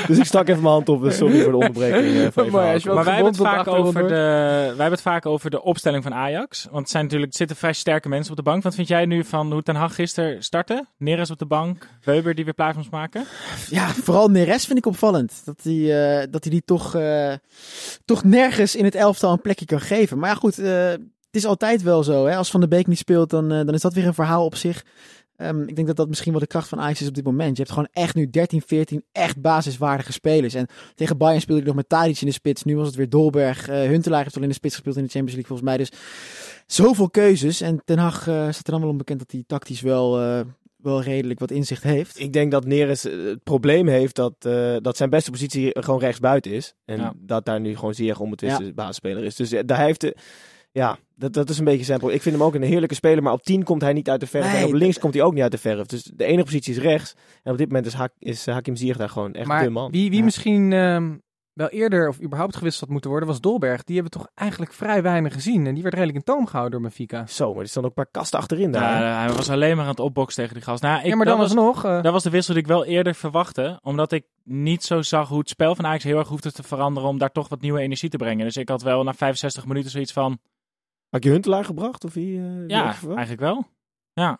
dus ik stak even mijn hand op, dus sorry voor de onderbreking. eh, van als je Maar wij hebben, het op vaak over de, wij hebben het vaak over de opstelling van Ajax. Want het zijn natuurlijk, er zitten vrij sterke mensen op de bank. Wat vind jij nu van hoe Ten Hag gisteren startte? Neres op de bank, Weber die weer plaats moest maken. Ja, vooral Neres vind ik opvallend. Dat hij, eh, dat hij die toch, eh, toch nergens in het elftal een plekje kan geven. Maar ja, goed, eh, het is altijd wel zo. Hè? Als Van der Beek niet speelt, dan, dan is dat weer een verhaal op zich. Ehm, ik denk dat dat misschien wel de kracht van Ajax is op dit moment. Je hebt gewoon echt nu 13, 14 echt basiswaardige spelers. En tegen Bayern speelde ik nog met Tadic in de spits. Nu was het weer Dolberg. Eh Huntelaar heeft al in de spits gespeeld in de Champions League volgens mij. Dus zoveel keuzes. En Ten Hag eh, staat er dan wel onbekend dat hij tactisch wel, wel redelijk wat inzicht heeft. Ik denk dat Neres eh, het probleem heeft dat, eh, dat zijn beste positie gewoon rechtsbuiten is. En Ja. dat daar nu gewoon zeer onbetwiste basisspeler is. Dus eh, daar heeft de, ja, dat, dat is een beetje zijn probleem. Ik vind hem ook een heerlijke speler, maar op 10 komt hij niet uit de verf. Nee, en op links komt hij ook niet uit de verf. Dus de enige positie is rechts. En op dit moment is, Hak, is Hakim Ziyech daar gewoon echt Maar de man. wie, wie Ja. misschien ehm, wel eerder of überhaupt gewisseld had moeten worden, was Dolberg. Die hebben we toch eigenlijk vrij weinig gezien. En die werd redelijk in toom gehouden door Benfica. Zo, maar er staan ook een paar kasten achterin daar. Ja, hij was alleen maar aan het opboksen tegen die gast. Nou, ik, ja, maar dat dan was, alsnog... eh, dat was de wissel die ik wel eerder verwachtte. Omdat ik niet zo zag hoe het spel van Ajax heel erg hoefde te veranderen om daar toch wat nieuwe energie te brengen. Dus ik had wel na 65 minuten zoiets van, Had je Huntelaar gebracht? Of wie, eh, ja, eigenlijk wel. Ja.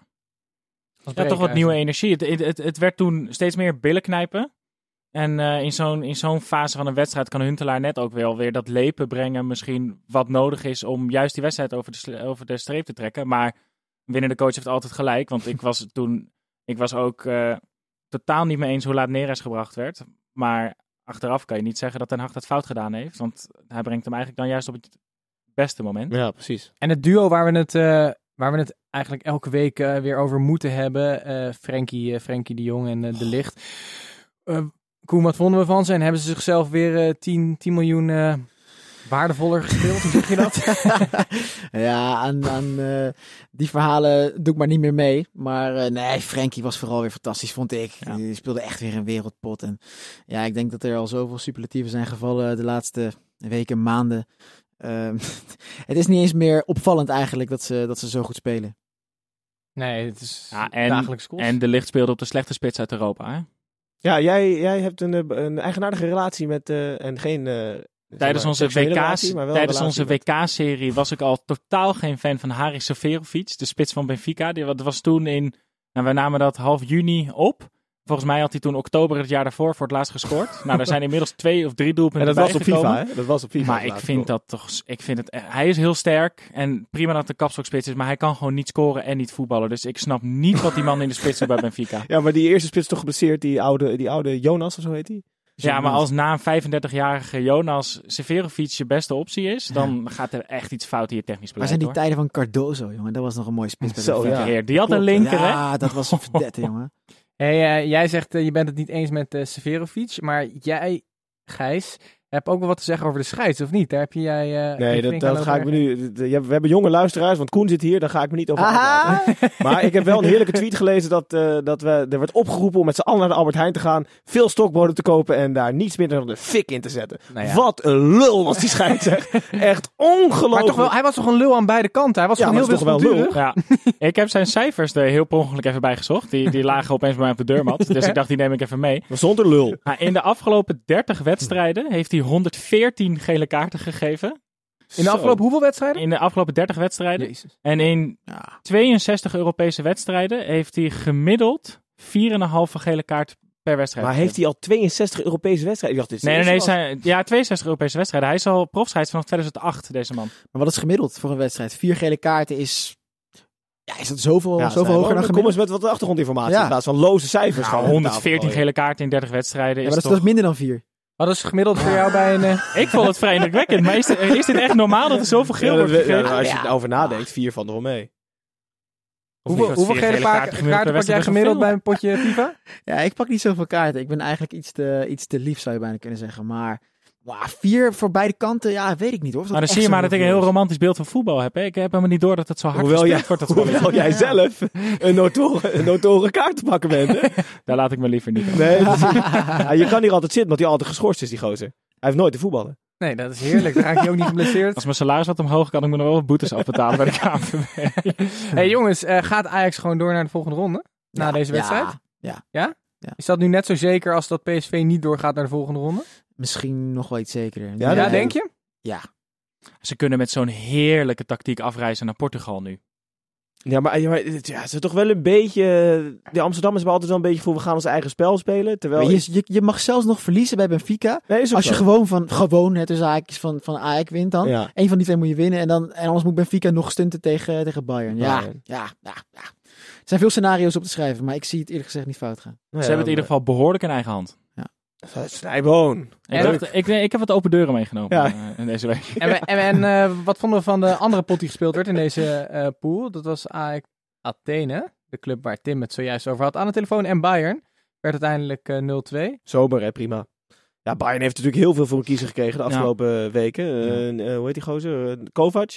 Ja, toch wat nieuwe energie. Het, het, het, het werd toen steeds meer billen knijpen. En eh, in zo'n in zo'n fase van een wedstrijd kan Huntelaar net ook wel weer dat lepen brengen. Misschien wat nodig is om juist die wedstrijd over de, over de streep te trekken. Maar winnende coach heeft altijd gelijk. Want ik was toen, ik was ook eh, totaal niet mee eens hoe laat Neres gebracht werd. Maar achteraf kan je niet zeggen dat Ten Hag dat fout gedaan heeft. Want hij brengt hem eigenlijk dan juist op het beste moment. Ja, precies. En het duo waar we het, eh, waar we het eigenlijk elke week eh, weer over moeten hebben. Frenkie, Frenkie de Jong en De Licht. Eh Koen, wat vonden we van ze? En hebben ze zichzelf weer eh 10, 10 miljoen eh, waardevoller gespeeld? Hoe zeg je dat? ja, aan, aan eh, die verhalen doe ik maar niet meer mee. Maar eh, nee, Frenkie was vooral weer fantastisch, vond ik. Ja. Die speelde echt weer een wereldpot. En ja, ik denk dat er al zoveel superlatieven zijn gevallen de laatste weken, maanden. Ehm, het is niet eens meer opvallend eigenlijk dat ze, dat ze zo goed spelen. nee, het is Ja, en- dagelijks kost. En De Licht speelde op de slechte spits uit Europa. Hè? Ja, jij, jij hebt een, eh, een eigenaardige relatie met... eh, en geen... zeg Tijdens maar, onze, relatie, een tijdens onze WK-serie was ik al totaal geen fan van Haris Seferovic, de spits van Benfica. Die, dat was toen in, nou, we namen dat half juni op. Volgens mij had hij toen oktober het jaar daarvoor voor het laatst gescoord. nou, er zijn inmiddels twee of drie En doelpunten dat was op. FIFA, hè? Dat was op FIFA. Maar ik vind dat toch, ik vind het, hij is heel sterk en prima dat de kapstokspits is, maar hij kan gewoon niet scoren en niet voetballen. Dus ik snap niet wat die man in de spits doet bij Benfica. Ja, maar die eerste spits is toch geblesseerd, die oude, die oude Jonas of zo heet hij? Ja, maar als na een 35-jarige Jonas Severovic je beste optie is, dan gaat er echt iets fout in je technisch beleid. zijn die hoor. tijden van Cardozo, jongen? Dat was nog een mooie spits bij Zo, Benfica. ja. Heer, die had een linker, hè? Ja, dat was een verdette, jongen. Hey, eh, jij zegt eh, je bent het niet eens met eh Severovic, maar jij, Gijs, hebt ook wel wat te zeggen over de scheids, of niet? Daar heb je jij... eh, Nee, dat, dat ga ik me nu. We hebben jonge luisteraars, want Koen zit hier, daar ga ik me niet over. Maar ik heb wel een heerlijke tweet gelezen dat, eh, dat we, er werd opgeroepen om met z'n allen naar de Albert Heijn te gaan, veel stokbroden te kopen en daar niets minder dan de fik in te zetten. Nou ja. Wat een lul was die scheidsrechter. Echt ongelooflijk. Maar toch wel, hij was toch een lul aan beide kanten? Hij was Ja, gewoon heel wel wispelturig? Ja, ik heb zijn cijfers er heel per ongeluk even bij gezocht. Die, die lagen opeens bij mij op de deurmat. Dus ik dacht, die neem ik even mee. Zonder lul. Maar in de afgelopen 30 wedstrijden heeft hij 114 gele kaarten gegeven. In de afgelopen hoeveel wedstrijden? In de afgelopen 30 wedstrijden. Jezus. En in Ja. 62 Europese wedstrijden heeft hij gemiddeld 4,5 gele kaart per wedstrijd. Maar heeft hij al 62 Europese wedstrijden? Ik dacht, dit is Nee, nee, nee. Zijn, ja, 62 Europese wedstrijden. Hij is al profscheids vanaf 2008, deze man. Maar wat is gemiddeld voor een wedstrijd? Vier gele kaarten is... Ja, is dat zoveel. Ja, zoveel hoger dan Kom gemiddeld? eens met wat achtergrondinformatie Ja. in plaats van loze cijfers. Nou, gewoon op tafel 114 gooien. gele kaarten in 30 wedstrijden Ja, is maar dat is, toch... dat is minder dan vier. Wat is gemiddeld voor jou bij een... eh, Ik vond het vrij indrukwekkend. Maar is dit, is dit echt normaal dat er zoveel geel Ja, wordt ja, gegeven? als je Ja. erover nadenkt, vier van er wel mee. Hoeveel niet, hoeveel gele kaarten per pak jij gemiddeld bij een potje FIFA? Ja, ik pak niet zoveel kaarten. Ik ben eigenlijk iets te, iets te lief, zou je bijna kunnen zeggen. Maar Wauw, vier voor beide kanten, ja, weet ik niet hoor. Maar dan zie je maar dat ik een heel is. romantisch beeld van voetbal heb. Hè? Ik heb helemaal niet door dat het zo hard Hoewel gespeeld jij, wordt. Dat spelletje. hoewel jij zelf een notoren, een notoren kaart te pakken bent. Hè? Daar laat ik me liever niet op. Nee, is- Ja, je kan hier altijd zitten, want hij altijd geschorst is, die gozer. Hij heeft nooit te voetballen. Nee, dat is heerlijk. Dan raak je ook niet geblesseerd. Als mijn salaris wat omhoog kan, ik me nog wel wat boetes afbetalen bij de KNVB. hey, jongens, eh, gaat Ajax gewoon door naar de volgende ronde? Na Ja, deze wedstrijd? Ja, Is dat nu net zo zeker als dat PSV niet doorgaat naar de volgende ronde? Misschien nog wel iets zekerder. Ja, Ja, denk je? Ja. Ze kunnen met zo'n heerlijke tactiek afreizen naar Portugal nu. Ja, maar, ja, maar ja, is toch wel een beetje... De Amsterdammers hebben altijd wel een beetje voor... we gaan ons eigen spel spelen. Terwijl... Je, je, je mag zelfs nog verliezen bij Benfica. nee, is ook Als je zo. gewoon van, gewoon het dus van, van Ajax wint dan. Ja. Eén van die twee moet je winnen. En, dan, en anders moet Benfica nog stunten tegen, tegen Bayern. Ja, Bayern. ja, ja, ja. Er zijn veel scenario's op te schrijven, maar ik zie het eerlijk gezegd niet fout gaan. Nou Ze hebben het in ieder geval behoorlijk in eigen hand. geval... Snijboon. Ik, dacht, ik, ik heb wat open deuren meegenomen Ja. eh, in deze week. En, we- en, en eh, wat vonden we van de andere pot die gespeeld werd in deze eh, pool? Dat was Ajax Athene, de club waar Tim het zojuist over had, aan de telefoon. En Bayern werd uiteindelijk eh 0-2. Zomer, hè, prima. Ja, Bayern heeft natuurlijk heel veel voor een kiezer gekregen de Ja. afgelopen weken. Hoe heet die gozer? Kovac.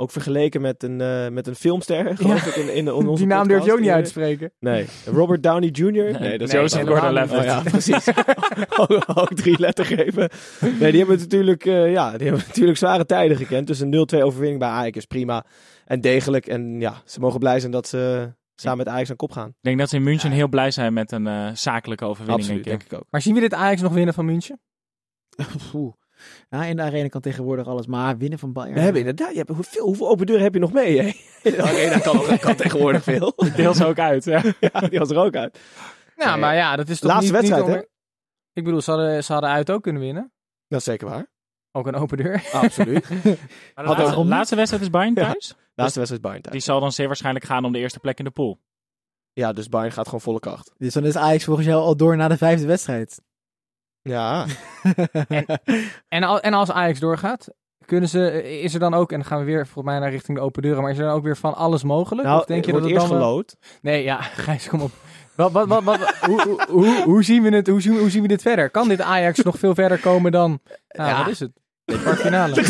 Ook vergeleken met een, eh, met een filmster, geloof ik, in, in, onze Die naam durf je ook niet uit te podcast. spreken. Nee. Robert Downey Jr. Nee, dat is Nee, Joseph Gordon-Levitt. Oh ja, precies. ook, ook drie lettergrepen. Nee, die hebben natuurlijk, eh, ja, die hebben natuurlijk zware tijden gekend. Dus een 0-2 overwinning bij Ajax is prima en degelijk. En ja, ze mogen blij zijn dat ze samen met Ajax aan kop gaan. Ik denk dat ze in München heel blij zijn met een eh, zakelijke overwinning. Absoluut, denk ik ook. Maar zien we dit Ajax nog winnen van München? Ja, in de arena kan tegenwoordig alles, maar winnen van Bayern. We hebben inderdaad, je hebt, hoeveel, hoeveel open deuren heb je nog mee? Hè? In de arena kan, kan tegenwoordig veel. Deel ze ook uit. Ja. Ja, die was er ook uit. Ja, Nee. maar ja, dat is toch Laatste niet, niet wedstrijd, onmer- Ik bedoel, ze hadden, ze hadden uit ook kunnen winnen. Dat is zeker waar. Ook een open deur. Absoluut. Maar de laatste, wedstrijd is Bayern Ja. thuis. Laatste wedstrijd Bayern thuis. Die zal dan zeer waarschijnlijk gaan om de eerste plek in de pool. Ja, dus Bayern gaat gewoon volle kracht. Dus dan is Ajax volgens jou al door naar de vijfde wedstrijd. Ja. En, al, en als Ajax doorgaat, kunnen ze, is er dan ook, en dan gaan we weer volgens mij naar richting de open deuren, maar is er dan ook weer van alles mogelijk? Nou, of denk je wordt dat het eerst dan wel- gelood. Nee, ja, Gijs, kom op. Wat, wat, wat, wat, hoe, hoe, hoe, zien we het, hoe, zien, hoe zien we dit verder? Kan dit Ajax nog veel verder komen dan, nou, Ja. wat is het? De kwartfinale.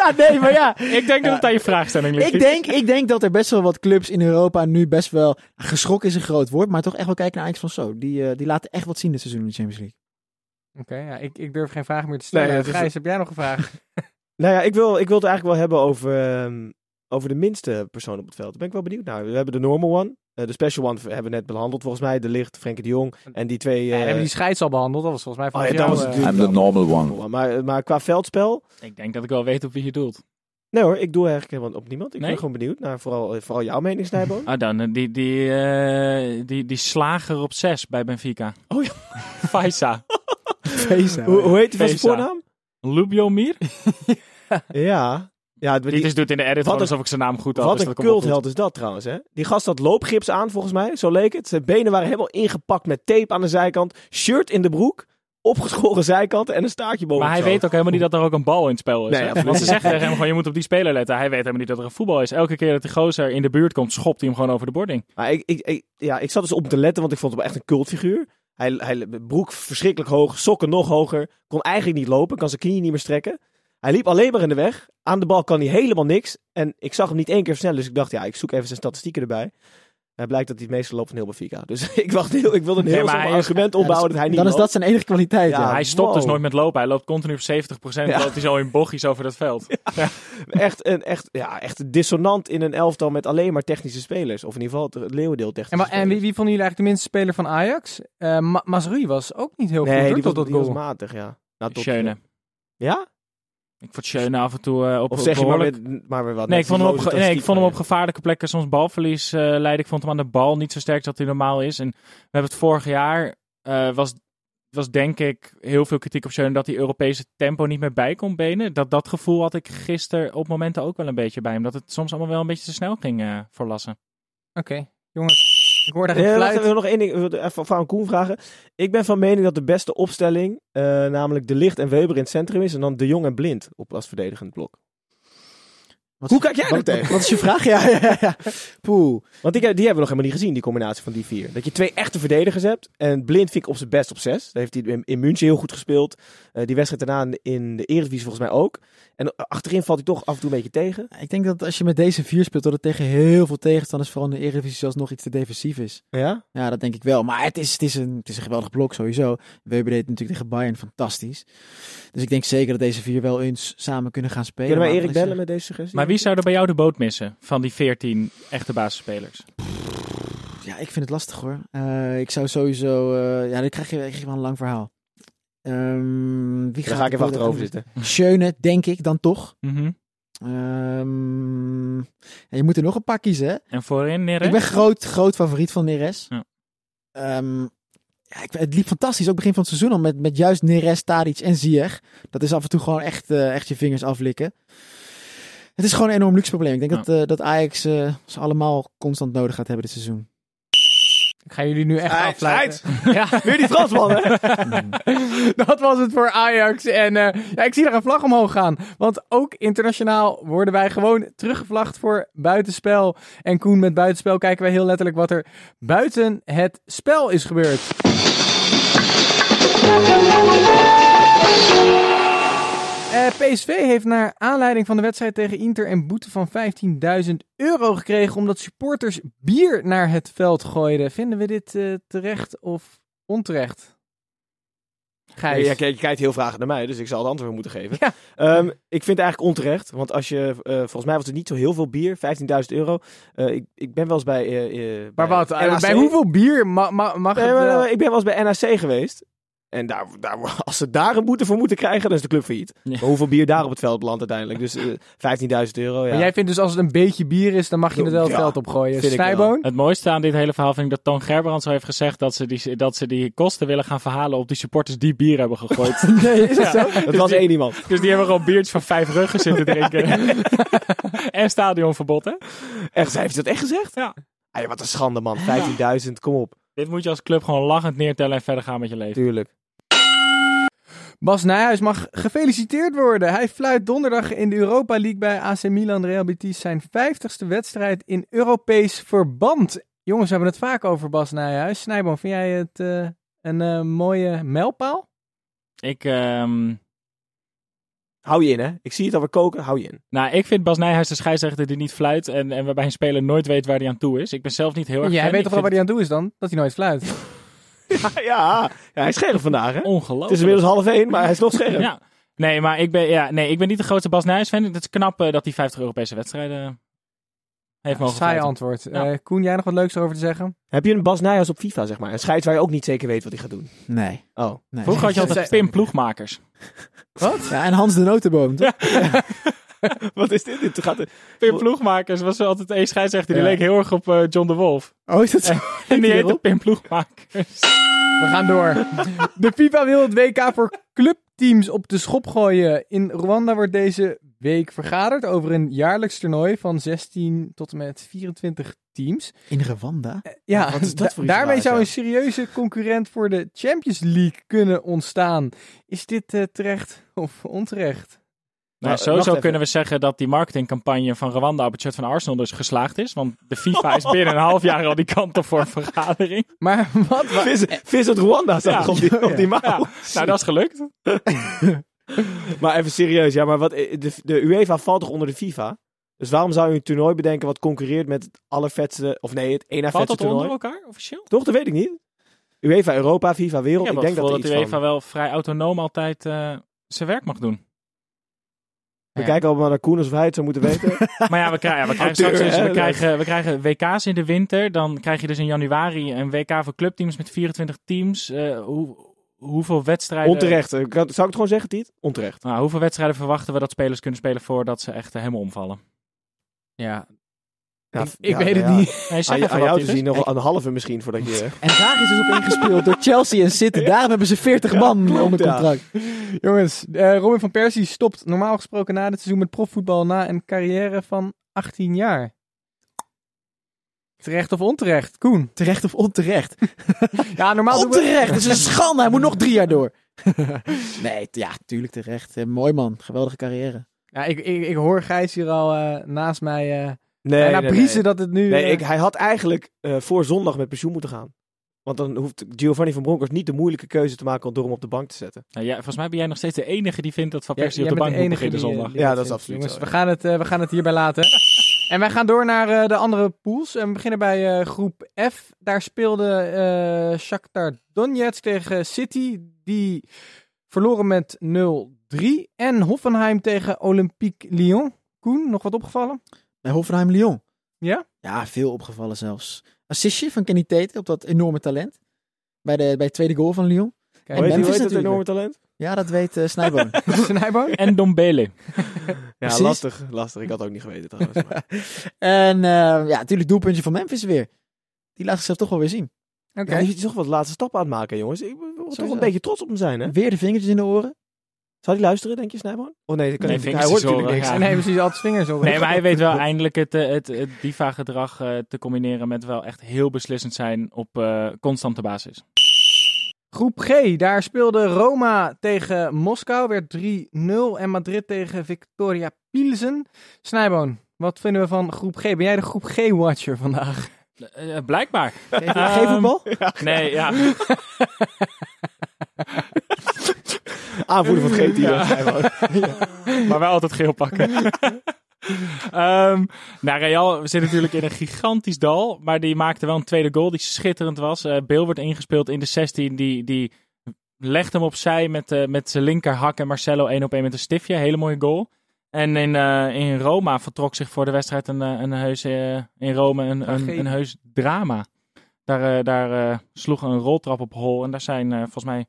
ja, nee, maar ja. Ik denk dat het aan je vraagstelling ligt. Ik denk, ik denk dat er best wel wat clubs in Europa nu best wel... Geschrokken is een groot woord, maar toch echt wel kijken naar Ajax van zo. Die, eh, die laten echt wat zien dit seizoen in de Champions League. Oké, ja, ik, ik durf geen vraag meer te stellen. Nee, is- Gijs, heb jij nog een vraag? Nou ja, ik wil, ik wil het eigenlijk wel hebben over, ehm, over de minste persoon op het veld. Daar ben ik wel benieuwd naar. We hebben de normal one. Eh, de special one hebben we net behandeld volgens mij. De Licht, Frenkie de Jong. En die twee... Ja, eh, dan hebben we die scheids al behandeld. Dat was volgens mij oh van ja, dat was jou, eh, natuurlijk wel- normal one. Maar, maar qua veldspel... Ik denk dat ik wel weet op wie je doelt. Nee hoor, ik doe eigenlijk helemaal op niemand. Ik Nee? ben gewoon benieuwd naar vooral, eh, vooral jouw mening, Snijboon. Ah, dan eh, die, die, eh, die, die slager op 6 bij Benfica. Oh ja. Faisa. Hoe, hoe heet die van zijn voornaam? Lubiomir? Ja. Ja, die, Dit is doet in de edit Wat alsof ik zijn naam goed had. wat dus een cultheld is dat trouwens, hè? Die gast had loopgips aan, volgens mij. Zo leek het. Zijn benen waren helemaal ingepakt met tape aan de zijkant. Shirt in de broek. Opgeschoren zijkant en een staartje boven Maar hij zo. weet ook helemaal niet dat er ook een bal in het spel is. Nee. Want ze zeggen tegen hem gewoon, je moet op die speler letten. Hij weet helemaal niet dat er een voetbal is. Elke keer dat die gozer in de buurt komt, schopt hij hem gewoon over de boarding. Maar ik, ik, ik- ja, ik zat dus op te letten, want ik vond hem echt een cultfiguur. Hij, hij broek verschrikkelijk hoog, sokken nog hoger. Kon eigenlijk niet lopen, kan zijn knieën niet meer strekken. Hij liep alleen maar in de weg. Aan de bal kan hij helemaal niks. En ik zag hem niet één keer versnellen, dus ik dacht, ja, ik zoek even zijn statistieken erbij. Het blijkt dat hij het meeste loopt van heel Benfica. Dus ik, wacht heel, ik wilde een Nee, heel hij is- argument opbouwen dat hij niet Dan is dat zijn enige kwaliteit. Ja, Ja, hij stopt dus nooit met lopen. Hij loopt continu op 70%. Ja. Loopt hij zo in bochtjes over het veld. Echt, een, echt, ja, echt dissonant in een elftal met alleen maar technische spelers. Of in ieder geval het leeuwendeel En, technische maar, en wie, wie vonden jullie eigenlijk de minste speler van Ajax? Eh Ma Mazraoui was ook niet heel goed Nee, die was, tot dat die was goal. matig, ja. Nou, tot- Schöne. Ja? Ik vond Schöne af en toe eh, op Of zeg je maar, met, maar weer wat? Nee, ik vond, hem op, die ge- nee, ik vond hem op statistiek gevaarlijke plekken soms balverlies eh leiden. Ik vond hem aan de bal niet zo sterk dat hij normaal is. En we hebben het vorig jaar, eh, was, was denk ik heel veel kritiek op Schöne dat hij Europese tempo niet meer bij kon benen. Dat, dat gevoel had ik gisteren op momenten ook wel een beetje bij hem. Dat het soms allemaal wel een beetje te snel ging eh, voor Lassen. Oké, jongens. Ik hoor daar een fluit. even, nog één ding. Even van Koen vragen. Ik ben van mening dat de beste opstelling, eh, namelijk De Licht en Weber in het centrum is. En dan De Jong en Blind op als verdedigend blok. Wat, Hoe kijk jij er wat, tegen? Wat is je vraag? Ja, ja, ja. Poeh. Want die, die hebben we nog helemaal niet gezien, die combinatie van die vier. Dat je twee echte verdedigers hebt. En Blind vind ik op zijn best op zes. Daar heeft hij in, in München heel goed gespeeld. Eh, die wedstrijd daarna in de Eredivisie volgens mij ook. En achterin valt hij toch af en toe een beetje tegen. Ik denk dat als je met deze vier speelt, dat het tegen heel veel tegenstanders, vooral in de Eredivisie, zelfs nog iets te defensief is. Ja? Ja, dat denk ik wel. Maar het is, het is, een, het is een geweldig blok sowieso. Weber deed natuurlijk tegen Bayern fantastisch. Dus ik denk zeker dat deze vier wel eens samen kunnen gaan spelen. Kunnen wij Maar Erik bellen met deze suggestie? Maar wie zou er bij jou de boot missen van die 14 echte basisspelers? Ja, ik vind het lastig hoor. Eh, ik zou sowieso... eh, ja, dan krijg je, krijg je wel een lang verhaal. Ehm wie Dan gaat ga ik er even achterover zitten. Schöne, denk ik dan toch. Mhm. Ehm, ja, je moet er nog een paar kiezen, hè? En voorin Neres? Ik ben groot, groot favoriet van Neres. Ja. Ehm, ja, ik, het liep fantastisch, ook begin van het seizoen al, met, met juist Neres, Tadic en Ziyech. Dat is af en toe gewoon echt, eh, echt je vingers aflikken. Het is gewoon een enorm luxe probleem. Ik denk Ja. dat, eh, dat Ajax eh, ze allemaal constant nodig gaat hebben dit seizoen. Ik ga jullie nu echt afsluiten. Ja. Weer die Fransman, hè? Dat was het voor Ajax. En eh, ja, ik zie daar een vlag omhoog gaan. Want ook internationaal worden wij gewoon teruggevlagd voor buitenspel. En Koen, met buitenspel kijken wij heel letterlijk wat er buiten het spel is gebeurd. Eh, PSV heeft naar aanleiding van de wedstrijd tegen Inter een boete van 15.000 euro gekregen omdat supporters bier naar het veld gooiden. Vinden we dit eh, terecht of onterecht? Gijs. Ja, kijk, je kijkt heel vragen naar mij, dus ik zal het antwoord moeten geven. Ja. Ehm, ik vind het eigenlijk onterecht, want als je, eh, volgens mij was het niet zo heel veel bier, 15.000 euro. Ik, ik ben wel eens bij... eh, Maar bij wat? NAC. Bij hoeveel bier ma ma mag Nee, het? maar, ik ben wel eens bij NAC geweest. En daar, daar, als ze daar een boete voor moeten krijgen, dan is de club failliet. Ja. Maar hoeveel bier daar op het veld belandt uiteindelijk? Dus eh 15.000 euro, ja. Maar jij vindt dus als het een beetje bier is, dan mag je het wel het Ja, veld wel. Snijboon? Het mooiste aan dit hele verhaal vind ik dat Toon Gerbrands zo heeft gezegd dat ze, die, dat ze die kosten willen gaan verhalen op die supporters die bier hebben gegooid. Nee, is dat Ja. zo? Dat was één iemand. Dus die hebben gewoon biertjes van vijf ruggen zitten drinken. en stadionverbod, hè? Echt, heeft ze dat echt gezegd? Ja. Ja, wat een schande, man. 15.000, kom op. Dit moet je als club gewoon lachend neertellen en verder gaan met je leven. Tuurlijk. Bas Nijhuis mag gefeliciteerd worden. Hij fluit donderdag in de Europa League bij AC Milan Real Betis zijn 50ste wedstrijd in Europees verband. Jongens, we hebben het vaak over Bas Nijhuis. Snijboom, vind jij het eh, een eh, mooie mijlpaal? Ik, ehm, Hou je in, hè? Ik zie het alweer koken, hou je in. nou, ik vind Bas Nijhuis de scheidsrechter die niet fluit en, en waarbij een speler nooit weet waar hij aan toe is. Ik ben zelf niet heel erg Jij fan. weet toch wel waar hij aan toe is dan? Dat hij nooit fluit. Ja, ja. ja hij is scherp vandaag, hè? het Ongelooflijk. Het is inmiddels half één, maar hij is nog scherp. Ja. Nee, maar ik ben, ja, nee, ik ben niet de grootste Bas Nijhuis fan. Het is knap eh, dat hij 50 Europese wedstrijden heeft mogen Saai fluiten. antwoord. Ja. Eh, Koen, jij nog wat leuks erover te zeggen? Heb je een Bas Nijhuis op FIFA, zeg maar? Een scheids waar je ook niet zeker weet wat hij gaat doen. Nee. Oh. nee. Vroeger had je altijd Pim Ploegmakers. Ja, en Hans de Notenboom. toch? wat is dit? Dit gaat... Pim Ploegmakers was wel altijd een scheidsrechter. Die Ja. leek heel erg op eh, John de Wolf. Oh, is dat zo? En die heette? Pim Ploegmakers. We gaan door. De FIFA wil het WK voor clubteams op de schop gooien. In Rwanda wordt deze week vergaderd over een jaarlijks toernooi van 16 tot en met 24 teams. In Rwanda? Ja, wat is dat da- voor iets daarmee zou ja. een serieuze concurrent voor de Champions League kunnen ontstaan. Is dit eh, terecht of onterecht? Nou, wacht sowieso even. kunnen we zeggen dat die marketingcampagne van Rwanda op het shirt van Arsenal dus geslaagd is. Want de FIFA is binnen een half jaar al die kant op voor een vergadering. Maar wat? wa- Vis, vis uit Rwanda Ja. nog op die, op die mouw. Ja, nou, dat is gelukt. Maar even serieus, ja, maar wat, de, de UEFA valt toch onder de FIFA? Dus waarom zou je een toernooi bedenken wat concurreert met het allervetste, of nee, het één na Valt vetste dat onder toernooi? elkaar, officieel? Toch, dat weet ik niet. UEFA, Europa, FIFA, Wereld, ik denk dat dat de UEFA van... wel vrij autonoom altijd eh, zijn werk mag doen. We kijken allemaal naar Koen alsof hij het zou moeten weten. Maar ja, we krijgen, ja, we krijgen Auteur, straks dus, we krijgen, we krijgen WK's in de winter. Dan krijg je dus in januari een WK voor clubteams met 24 teams. Eh, hoe, hoeveel wedstrijden... Onterecht. Zou ik het gewoon zeggen, Tiet? Onterecht. Nou, hoeveel wedstrijden verwachten we dat spelers kunnen spelen voordat ze echt eh, helemaal omvallen? Ja, Ja, ik, ik ja, weet het ja. niet. Nee, zeg Aan, aan jou te zien nog een halve misschien voordat je... En daar is dus op ingespeeld door Chelsea en City. Daarom hebben ze 40 man klopt, onder ja. contract. Jongens, eh, Robin van Persie stopt normaal gesproken na dit seizoen met profvoetbal na een carrière van 18 jaar. Terecht of onterecht? Koen? Terecht of onterecht? Ja, normaal Onterecht, het is een schande. Hij moet nog drie jaar door. nee, ja, tuurlijk terecht. Eh, mooi man, geweldige carrière. Ja, ik, ik, ik hoor Gijs hier al eh, naast mij eh Nee, bijna nee, briezen nee. dat het nu... Nee, eh, ik, hij had eigenlijk eh, voor zondag met pensioen moeten gaan. Want dan hoeft Giovanni van Bronckhorst niet de moeilijke keuze te maken door hem op de bank te zetten. Nou ja, volgens mij ben jij nog steeds de enige die vindt dat Van Persie op de bank de moet beginnen eh, zondag. die Ja, dat dat is absoluut Jongens, zo, we, gaan het, eh, we gaan het hierbij laten. En wij gaan door naar eh, de andere pools. En we beginnen bij eh, groep F. Daar speelde eh Shakhtar Donetsk tegen City. Die verloren met 0-3. En Hoffenheim tegen Olympique Lyon. Koen, nog wat opgevallen? Bij Hoffenheim Lyon. Ja? Ja, veel opgevallen zelfs. Assistje van Kenny Tate op dat enorme talent. Bij, de, bij het tweede goal van Lyon. Kijk, heet, die- Memphis natuurlijk. enorme talent? Ja, dat weet eh Snijboom. Snijboom? En Dombele. Ja, Precies. lastig, lastig. Ik had het ook niet geweten trouwens. maar- en eh, ja, natuurlijk doelpuntje van Memphis weer. Die laat zichzelf toch wel weer zien. Oké. Ja, die is toch wat laatste stappen aan het maken, jongens. Ik wil toch een beetje trots op hem zijn, hè? Weer de vingertjes in de oren. Zou hij luisteren, denk je, Snijboon? Oh nee, dat kan Nee, niet. hij hoort natuurlijk niks. ja. Nee, precies, altijd vingers op. Nee, maar hij weet wel eindelijk het, eh, het, het diva-gedrag eh, te combineren met wel echt heel beslissend zijn op eh, constante basis. Groep G, daar speelde Roma tegen Moskou, werd 3-0. En Madrid tegen Victoria Pilsen. Snijboon, wat vinden we van groep G? Ben jij de groep G-watcher vandaag? Blijkbaar. Geen, geen voetbal? Nee, ja. Aanvoerder van het GT. Maar wel altijd geel pakken. Ehm nou, Real zit natuurlijk in een gigantisch dal. Maar die maakte wel een tweede goal die schitterend was. Eh Bale wordt ingespeeld in de 16. Die, die legt hem opzij met, eh, met zijn linkerhak. En Marcelo één op één met een stiftje. Hele mooie goal. En in, eh, in Roma vertrok zich voor de wedstrijd een, een heus, eh, in Rome een, een, een heus drama. Daar, eh, daar eh, sloeg een roltrap op hol. En daar zijn eh, volgens mij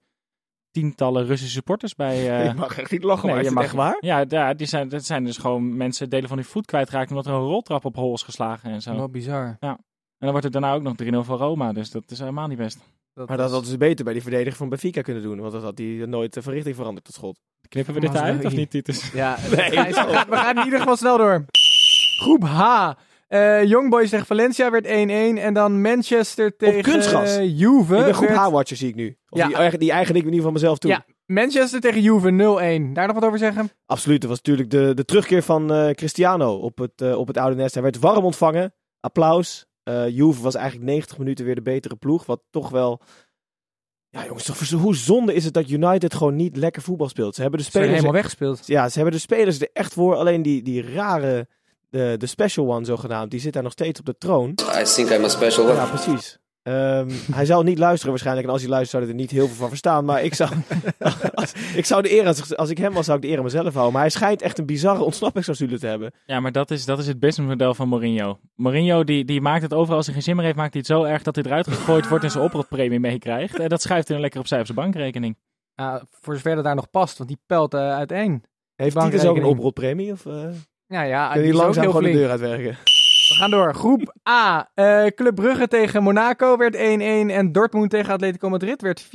tientallen Russische supporters bij. eh, Je mag echt niet lachen, Nee, je mag- echt waar? ja, ja die zijn, dat zijn dus gewoon mensen delen van hun voet kwijtraakt omdat er een roltrap op hol is geslagen en zo. Wat bizar. En dan wordt het daarna ook nog 3-0 voor Roma, dus dat is helemaal niet best. Maar dat hadden ze beter bij die verdediger van Benfica kunnen doen. Want dat had hij nooit de verrichting veranderd tot schot. Knippen we dit uit of niet, Titus? Ja, gaan, we gaan in ieder geval snel door. Groep H. Eh Young Boys tegen Valencia werd 1-1. En dan Manchester tegen kunstgras. eh, Juve. ik ben groep werd- H-watcher, zie ik nu. Of Ja. die, eigen- die eigen ik in ieder geval mezelf toe. Ja, Manchester tegen Juve 0-1. Daar nog wat over zeggen? Absoluut. Dat was natuurlijk de, de terugkeer van eh, Cristiano op het, eh, op het oude nest. Hij werd warm ontvangen. Applaus. Eh Juve was eigenlijk 90 minuten weer de betere ploeg. Wat toch wel... Ja jongens, toch, hoe zonde is het dat United gewoon niet lekker voetbal speelt. Ze hebben de Ze spelers... helemaal weggespeeld. Ja, ze hebben de spelers er echt voor. Alleen die, die rare... De, de special one zogenaamd. Die zit daar nog steeds op de troon. I think I'm a special one. Ja, precies. Ehm, hij zou niet luisteren waarschijnlijk. En als hij luistert zou hij er niet heel veel van verstaan. Maar ik zou, als, ik zou de eer, als, als ik hem was, zou ik de eer aan mezelf houden. Maar hij schijnt echt een bizarre ontsnappingsclausule te hebben. Ja, maar dat is, dat is het businessmodel van Mourinho. Mourinho die, die maakt het overal als hij geen zin meer heeft, maakt hij het zo erg dat hij eruit gegooid wordt en zijn oprotpremie meekrijgt. En dat schuift hij dan lekker opzij op zijn bankrekening. Voor zover dat daar nog past, want die pelt eh, uiteen. Heeft hij dus ook een oprotpremie? Of uh, Ja, ja. kun die je ook langzaam heel gewoon de deur uitwerken? We gaan door. Groep A. Eh, Club Brugge tegen Monaco werd 1-1. En Dortmund tegen Atletico Madrid werd 4-0.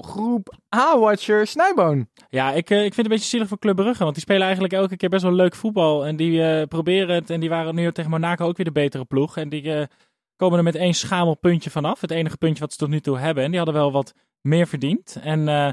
Groep A-watcher Snijboon. Ja, ik, eh, ik vind het een beetje zielig voor Club Brugge, want die spelen eigenlijk elke keer best wel leuk voetbal. En die eh, proberen het, en die waren nu tegen Monaco ook weer de betere ploeg. En die eh, komen er met één schamel puntje vanaf. Het enige puntje wat ze tot nu toe hebben. En die hadden wel wat meer verdiend. En eh,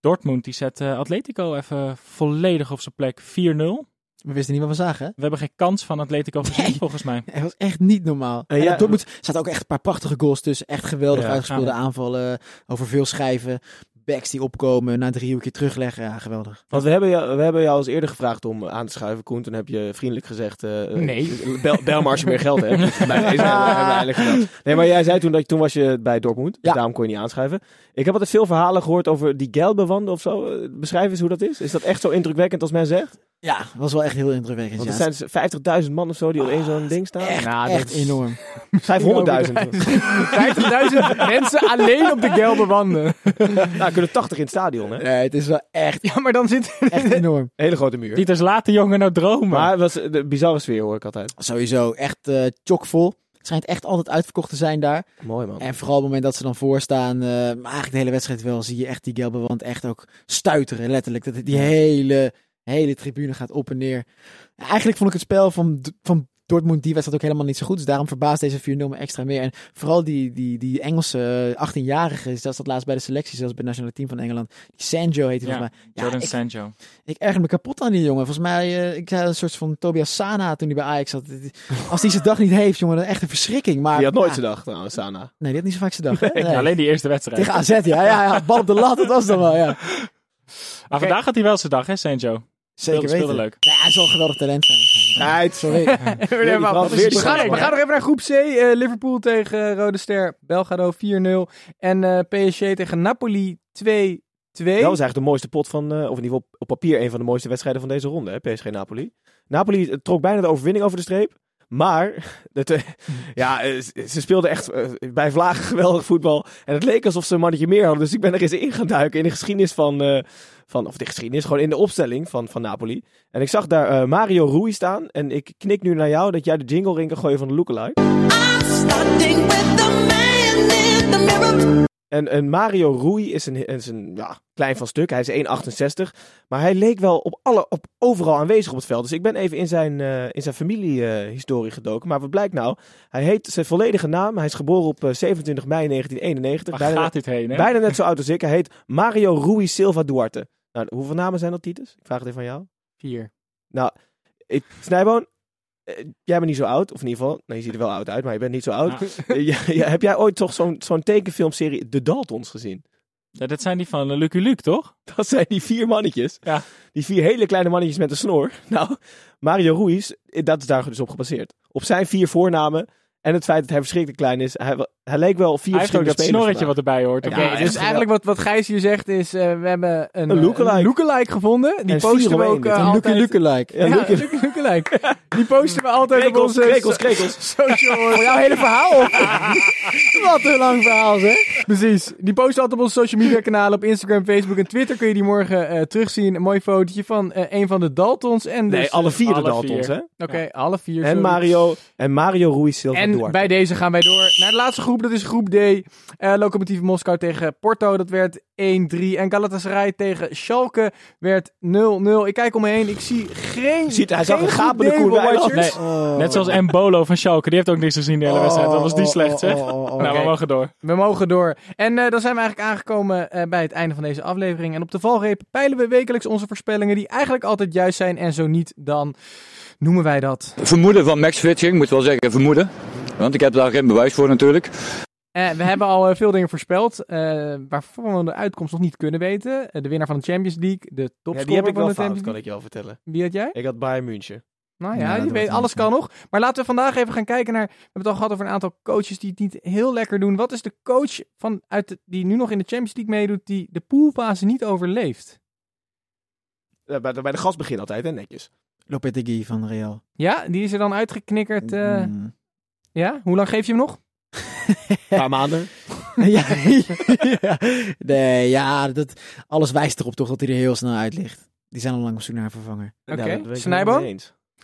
Dortmund die zet Atletico even volledig op zijn plek 4-0. We wisten niet wat we zagen, hè? We hebben geen kans van Atletico gezien, Nee. volgens mij. Het was echt niet normaal. En ja- Dortmund staat ook echt een paar prachtige goals tussen. Echt geweldig Ja, uitgespeelde aanvallen. Over veel schijven. Backs die opkomen. Na drie uur keer terugleggen. Ja, geweldig. Want we hebben, jou, we hebben jou als eerder gevraagd om aan te schuiven, Koen. Toen heb je vriendelijk gezegd... eh, Nee. Bel, bel maar als je meer geld hebt. bij deze. Nee, maar jij zei toen dat toen was je bij Dortmund. Ja. daarom kon je niet aanschuiven. Ik heb altijd veel verhalen gehoord over die gelbe of zo. Eh, Beschrijf eens hoe dat is. Is dat echt zo indrukwekkend als men zegt? Ja, was wel echt heel indrukwekkend. Want ja. er zijn 50.000 man of zo die op één zo'n ding staan. Echt, Nou, echt dat is- enorm. 500.000. 50.000 mensen alleen op de gelbe wanden. nou, kunnen 80 in het stadion, hè? Nee, het is wel echt, Ja, maar dan zit echt enorm. Hele grote muur. Titus, laat de jongen nou dromen. Maar het was de bizarre sfeer, hoor ik altijd. Sowieso echt eh chockvol. Het schijnt echt altijd uitverkocht te zijn daar. Mooi, man. En vooral op het moment dat ze dan voorstaan, eh, maar eigenlijk de hele wedstrijd wel, zie je echt die gelbe wand echt ook stuiteren, letterlijk. Dat die hele, hele tribune gaat op en neer. Eigenlijk vond ik het spel van, van Dortmund die wedstrijd ook helemaal niet zo goed. Dus daarom verbaast deze 4-0 me extra meer. En vooral die, die, die Engelse eh, 18-jarige, zelfs dat laatst bij de selectie, zelfs bij het nationale team van Engeland. Die Sancho heet hij Ja, volgens mij. Ja, Jordan ik, Sancho. ik erger me kapot aan die jongen. Volgens mij, eh, ik zei een soort van Tobias Sana toen hij bij Ajax zat. Als hij zijn dag niet heeft, jongen, dan echt een verschrikking. Maar, Die had nooit ja, zijn dag trouwens, Sana. Nee, die had niet zo vaak zijn dag. hè? Nee. Alleen die eerste wedstrijd. Tegen AZ, ja, ja, ja. Bal op de lat, dat was dan wel, ja. Maar vandaag had hij wel zijn dag, hè, Sancho? Zeker Speelde- speelde weten. leuk. Ja, hij zal een geweldig talent zijn. waarschijnlijk. Nee, Sorry. we, gaan, Frans, we gaan nog even naar groep C. Eh, Liverpool tegen eh, Rode Ster. Belgrado 4-0. En eh, PSG tegen Napoli 2-2. Dat was eigenlijk de mooiste pot van, eh, of in ieder geval op papier een van de mooiste wedstrijden van deze ronde, hè, PSG-Napoli. Napoli eh, trok bijna de overwinning over de streep. Maar ja, ze speelden echt bij vlagen geweldig voetbal. En het leek alsof ze een mannetje meer hadden. Dus ik ben er eens in gaan duiken in de geschiedenis van, eh, van of de geschiedenis, gewoon in de opstelling van, van Napoli. En ik zag daar eh, Mario Rui staan. En ik knik nu naar jou dat jij de jingle ring kan gooien van de lookalike. En, en Mario Rui is een, is een ja, klein van stuk. Hij is 1,68. Maar hij leek wel op alle, op, overal aanwezig op het veld. Dus ik ben even in zijn, eh, in zijn familiehistorie gedoken. Maar wat blijkt nou? Hij heet zijn volledige naam. Hij is geboren op eh, 27 mei 1991. Waar Bijna, gaat dit heen, hè? bijna net zo oud als ik. Hij heet Mario Rui Silva Duarte. Nou, hoeveel namen zijn dat, Titus? Ik vraag het even van jou. Vier. Nou, ik, Snijboon, eh, jij bent niet zo oud. Of in ieder geval, nou, je ziet er wel oud uit, maar je bent niet zo oud. Eh, ja, ja, heb jij ooit toch zo'n zo'n tekenfilmserie The Daltons gezien? Ja, dat zijn die van uh, Lucky Luke, toch? Dat zijn die vier mannetjes. Ja. Die vier hele kleine mannetjes met een snor. Nou, Mario Ruiz, eh, dat is daar dus op gebaseerd. Op zijn vier voornamen en het feit dat hij verschrikkelijk klein is. Hij, hij leek wel vier Hij heeft ook verschillende dat spelers snorretje vandaag. wat erbij hoort. Oké, Ja, dus eigenlijk wat, wat Gijs hier zegt is, eh, we hebben een, Een lookalike. lookalike gevonden. Die En posten vier we ook eh? Een altijd. Luke-like. Ja, lookalike. Die posten we altijd op onze krekels, krekels. social... Voor jouw hele verhaal? Wat een lang verhaal, zeg. Precies. Die posten altijd op onze social media kanalen. Op Instagram, Facebook en Twitter kun je die morgen eh, terugzien. Een mooi fotootje van eh, een van de Daltons. En dus, Nee, alle vier de alle Daltons, vier. hè? Oké, alle vier. En. Mario, en Mario Ruiz Silva En Duarte. bij deze gaan wij door naar de laatste groep. Dat is groep D. Eh Lokomotief Moskou tegen Porto. Dat werd 1-3. En Galatasaray tegen Schalke werd 0-0. Ik kijk om me heen. Ik zie geen. Ziet, hij zag een gapende watchers. Nee, Net zoals Mbolo van Schalke. Die heeft ook niks gezien de hele wedstrijd. Wat was die slecht, zeg? Nou, we mogen door. We mogen door. En eh, dan zijn we eigenlijk aangekomen eh, bij het einde van deze aflevering. En op de valreep peilen we wekelijks onze voorspellingen. Die eigenlijk altijd juist zijn. En zo niet, dan noemen wij dat. Vermoeden van Max Fitching, moet wel zeggen vermoeden. Want ik heb daar geen bewijs voor natuurlijk. Eh, we hebben al eh, veel dingen voorspeld. eh, waarvan we de uitkomst nog niet kunnen weten. De winnaar van de Champions League. De Ja, topscorer die heb ik van wel de fout, Champions kan ik je wel vertellen. Wie had jij? Ik had Bayern München. Nou ja, Ja, je weet, alles kan nog. Maar laten we vandaag even gaan kijken naar... We hebben het al gehad over een aantal coaches die het niet heel lekker doen. Wat is de coach van, uit de- die nu nog in de Champions League meedoet... die de poolfase niet overleeft? Ja, bij, de- bij de gast begin altijd, hè, netjes. Lopetegui van Real. Ja, die is er dan uitgeknikkerd. eh, Mm. Ja, hoe lang geef je hem nog? Een paar maanden. ja, ja. Nee, ja, dat, alles wijst erop toch dat hij er heel snel uit ligt. Die zijn al lang op zoek naar een vervanger. Oké, Ja, ik Snijbo?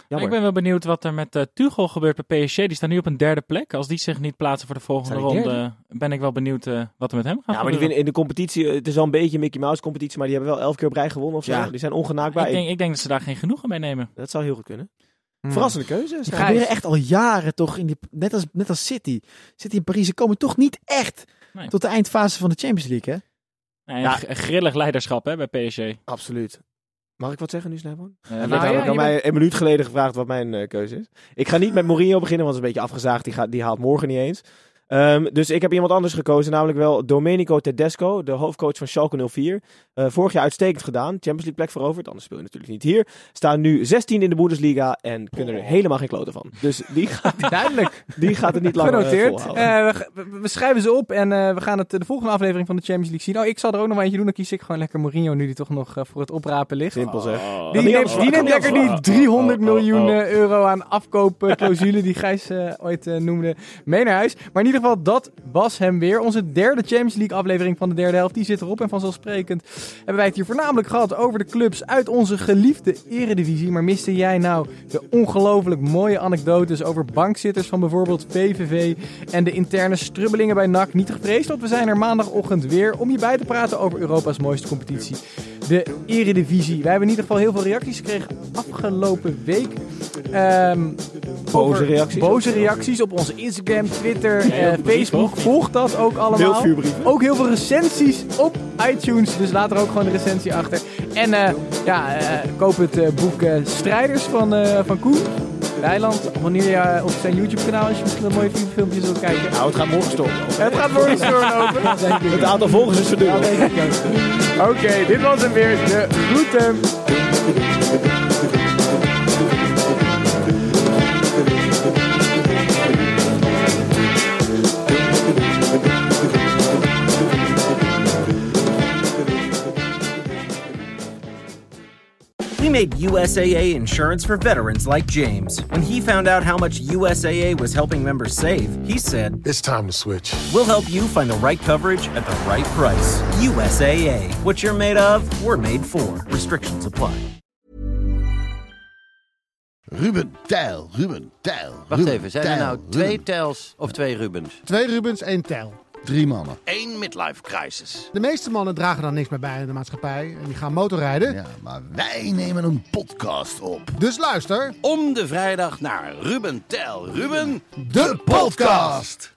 ik ben wel benieuwd wat er met uh, Tuchel gebeurt bij PSG. Die staat nu op een derde plek. Als die zich niet plaatsen voor de volgende ronde, ben ik wel benieuwd uh, wat er met hem gaat Ja, maar die winnen in de competitie. Het is wel een beetje een Mickey Mouse competitie, maar die hebben wel elf keer op rij gewonnen of zo. Ja. Die zijn ongenaakbaar. ik, denk, ik denk dat ze daar geen genoegen mee nemen. Dat zou heel goed kunnen. Hmm. Verrassende keuze. Die Snijbo. gebeuren echt al jaren toch, in die, net, als, net als City. City en Paris ze komen toch niet echt Nee. tot de eindfase van de Champions League, hè? Nee, Ja. grillig leiderschap hè, bij PSG. Absoluut. Mag ik wat zeggen nu, Snijbo? Eh, Hij nou ja, aan mij een minuut geleden gevraagd wat mijn eh, keuze is. Ik ga niet met Mourinho beginnen, want het is een beetje afgezaagd. Die, gaat, die haalt morgen niet eens. Ehm, dus ik heb iemand anders gekozen, namelijk wel Domenico Tedesco, de hoofdcoach van Schalke 04. Eh, vorig jaar uitstekend gedaan, Champions League plek veroverd, anders speel je natuurlijk niet hier. Staan nu 16 in de Bundesliga en kunnen er helemaal geen kloten van. Dus die gaat, Duidelijk. die gaat het niet langer eh, Genoteerd. volhouden. Eh, we, schrijven ze op en we gaan het de volgende aflevering van de Champions League zien. Oh, ik zal er ook nog eentje doen. Dan kies ik gewoon lekker Mourinho, nu die toch nog voor het oprapen ligt. Simpel zeg. Die niet neemt, die neemt lekker die anders- 300 Oh, oh, oh, miljoen oh. euro aan afkoopclausule die Gijs ooit noemde mee naar huis. Maar in ieder geval geval, dat was hem weer. Onze derde Champions League aflevering van de derde helft. Die zit erop. En vanzelfsprekend hebben wij het hier voornamelijk gehad over de clubs uit onze geliefde eredivisie. Maar miste jij nou de ongelooflijk mooie anekdotes over bankzitters van bijvoorbeeld VVV en de interne strubbelingen bij NAC? Niet gevreesd, want we zijn er maandagochtend weer om je bij te praten over Europa's mooiste competitie. De eredivisie. Wij hebben in ieder geval heel veel reacties gekregen afgelopen week. Ehm, Boze reacties. Boze reacties op onze Instagram, Twitter, Facebook. Volg dat ook allemaal. Ook heel veel recensies op iTunes. Dus laat er ook gewoon een recensie achter. En eh, ja, eh, koop het eh, boek Strijders van, van Koen. Rijland, wanneer je op zijn YouTube kanaal, als je misschien wat mooie filmpjes wilt kijken. Nou, het gaat morgen stoppen. Het gaat morgen doorlopen. Het aantal volgers is verdubbeld. Oké, dit was hem weer. De groeten. Made USAA insurance for veterans like James. When he found out how much USAA was helping members save, he said, It's time to switch. We'll help you find the right coverage at the right price. USAA. What you're made of, we're made for. Restrictions apply. Ruben Tijl, Ruben Tijl. Wacht Ruben even, zijn er Tijl, nou twee Ruben. Tels of twee Rubens? Twee Rubens, één Tel. Drie mannen. Eén midlife crisis. De meeste mannen dragen dan niks meer bij in de maatschappij en die gaan motorrijden. Ja, maar wij nemen een podcast op. Dus luister. Om de vrijdag naar Ruben Tel. Ruben, De podcast!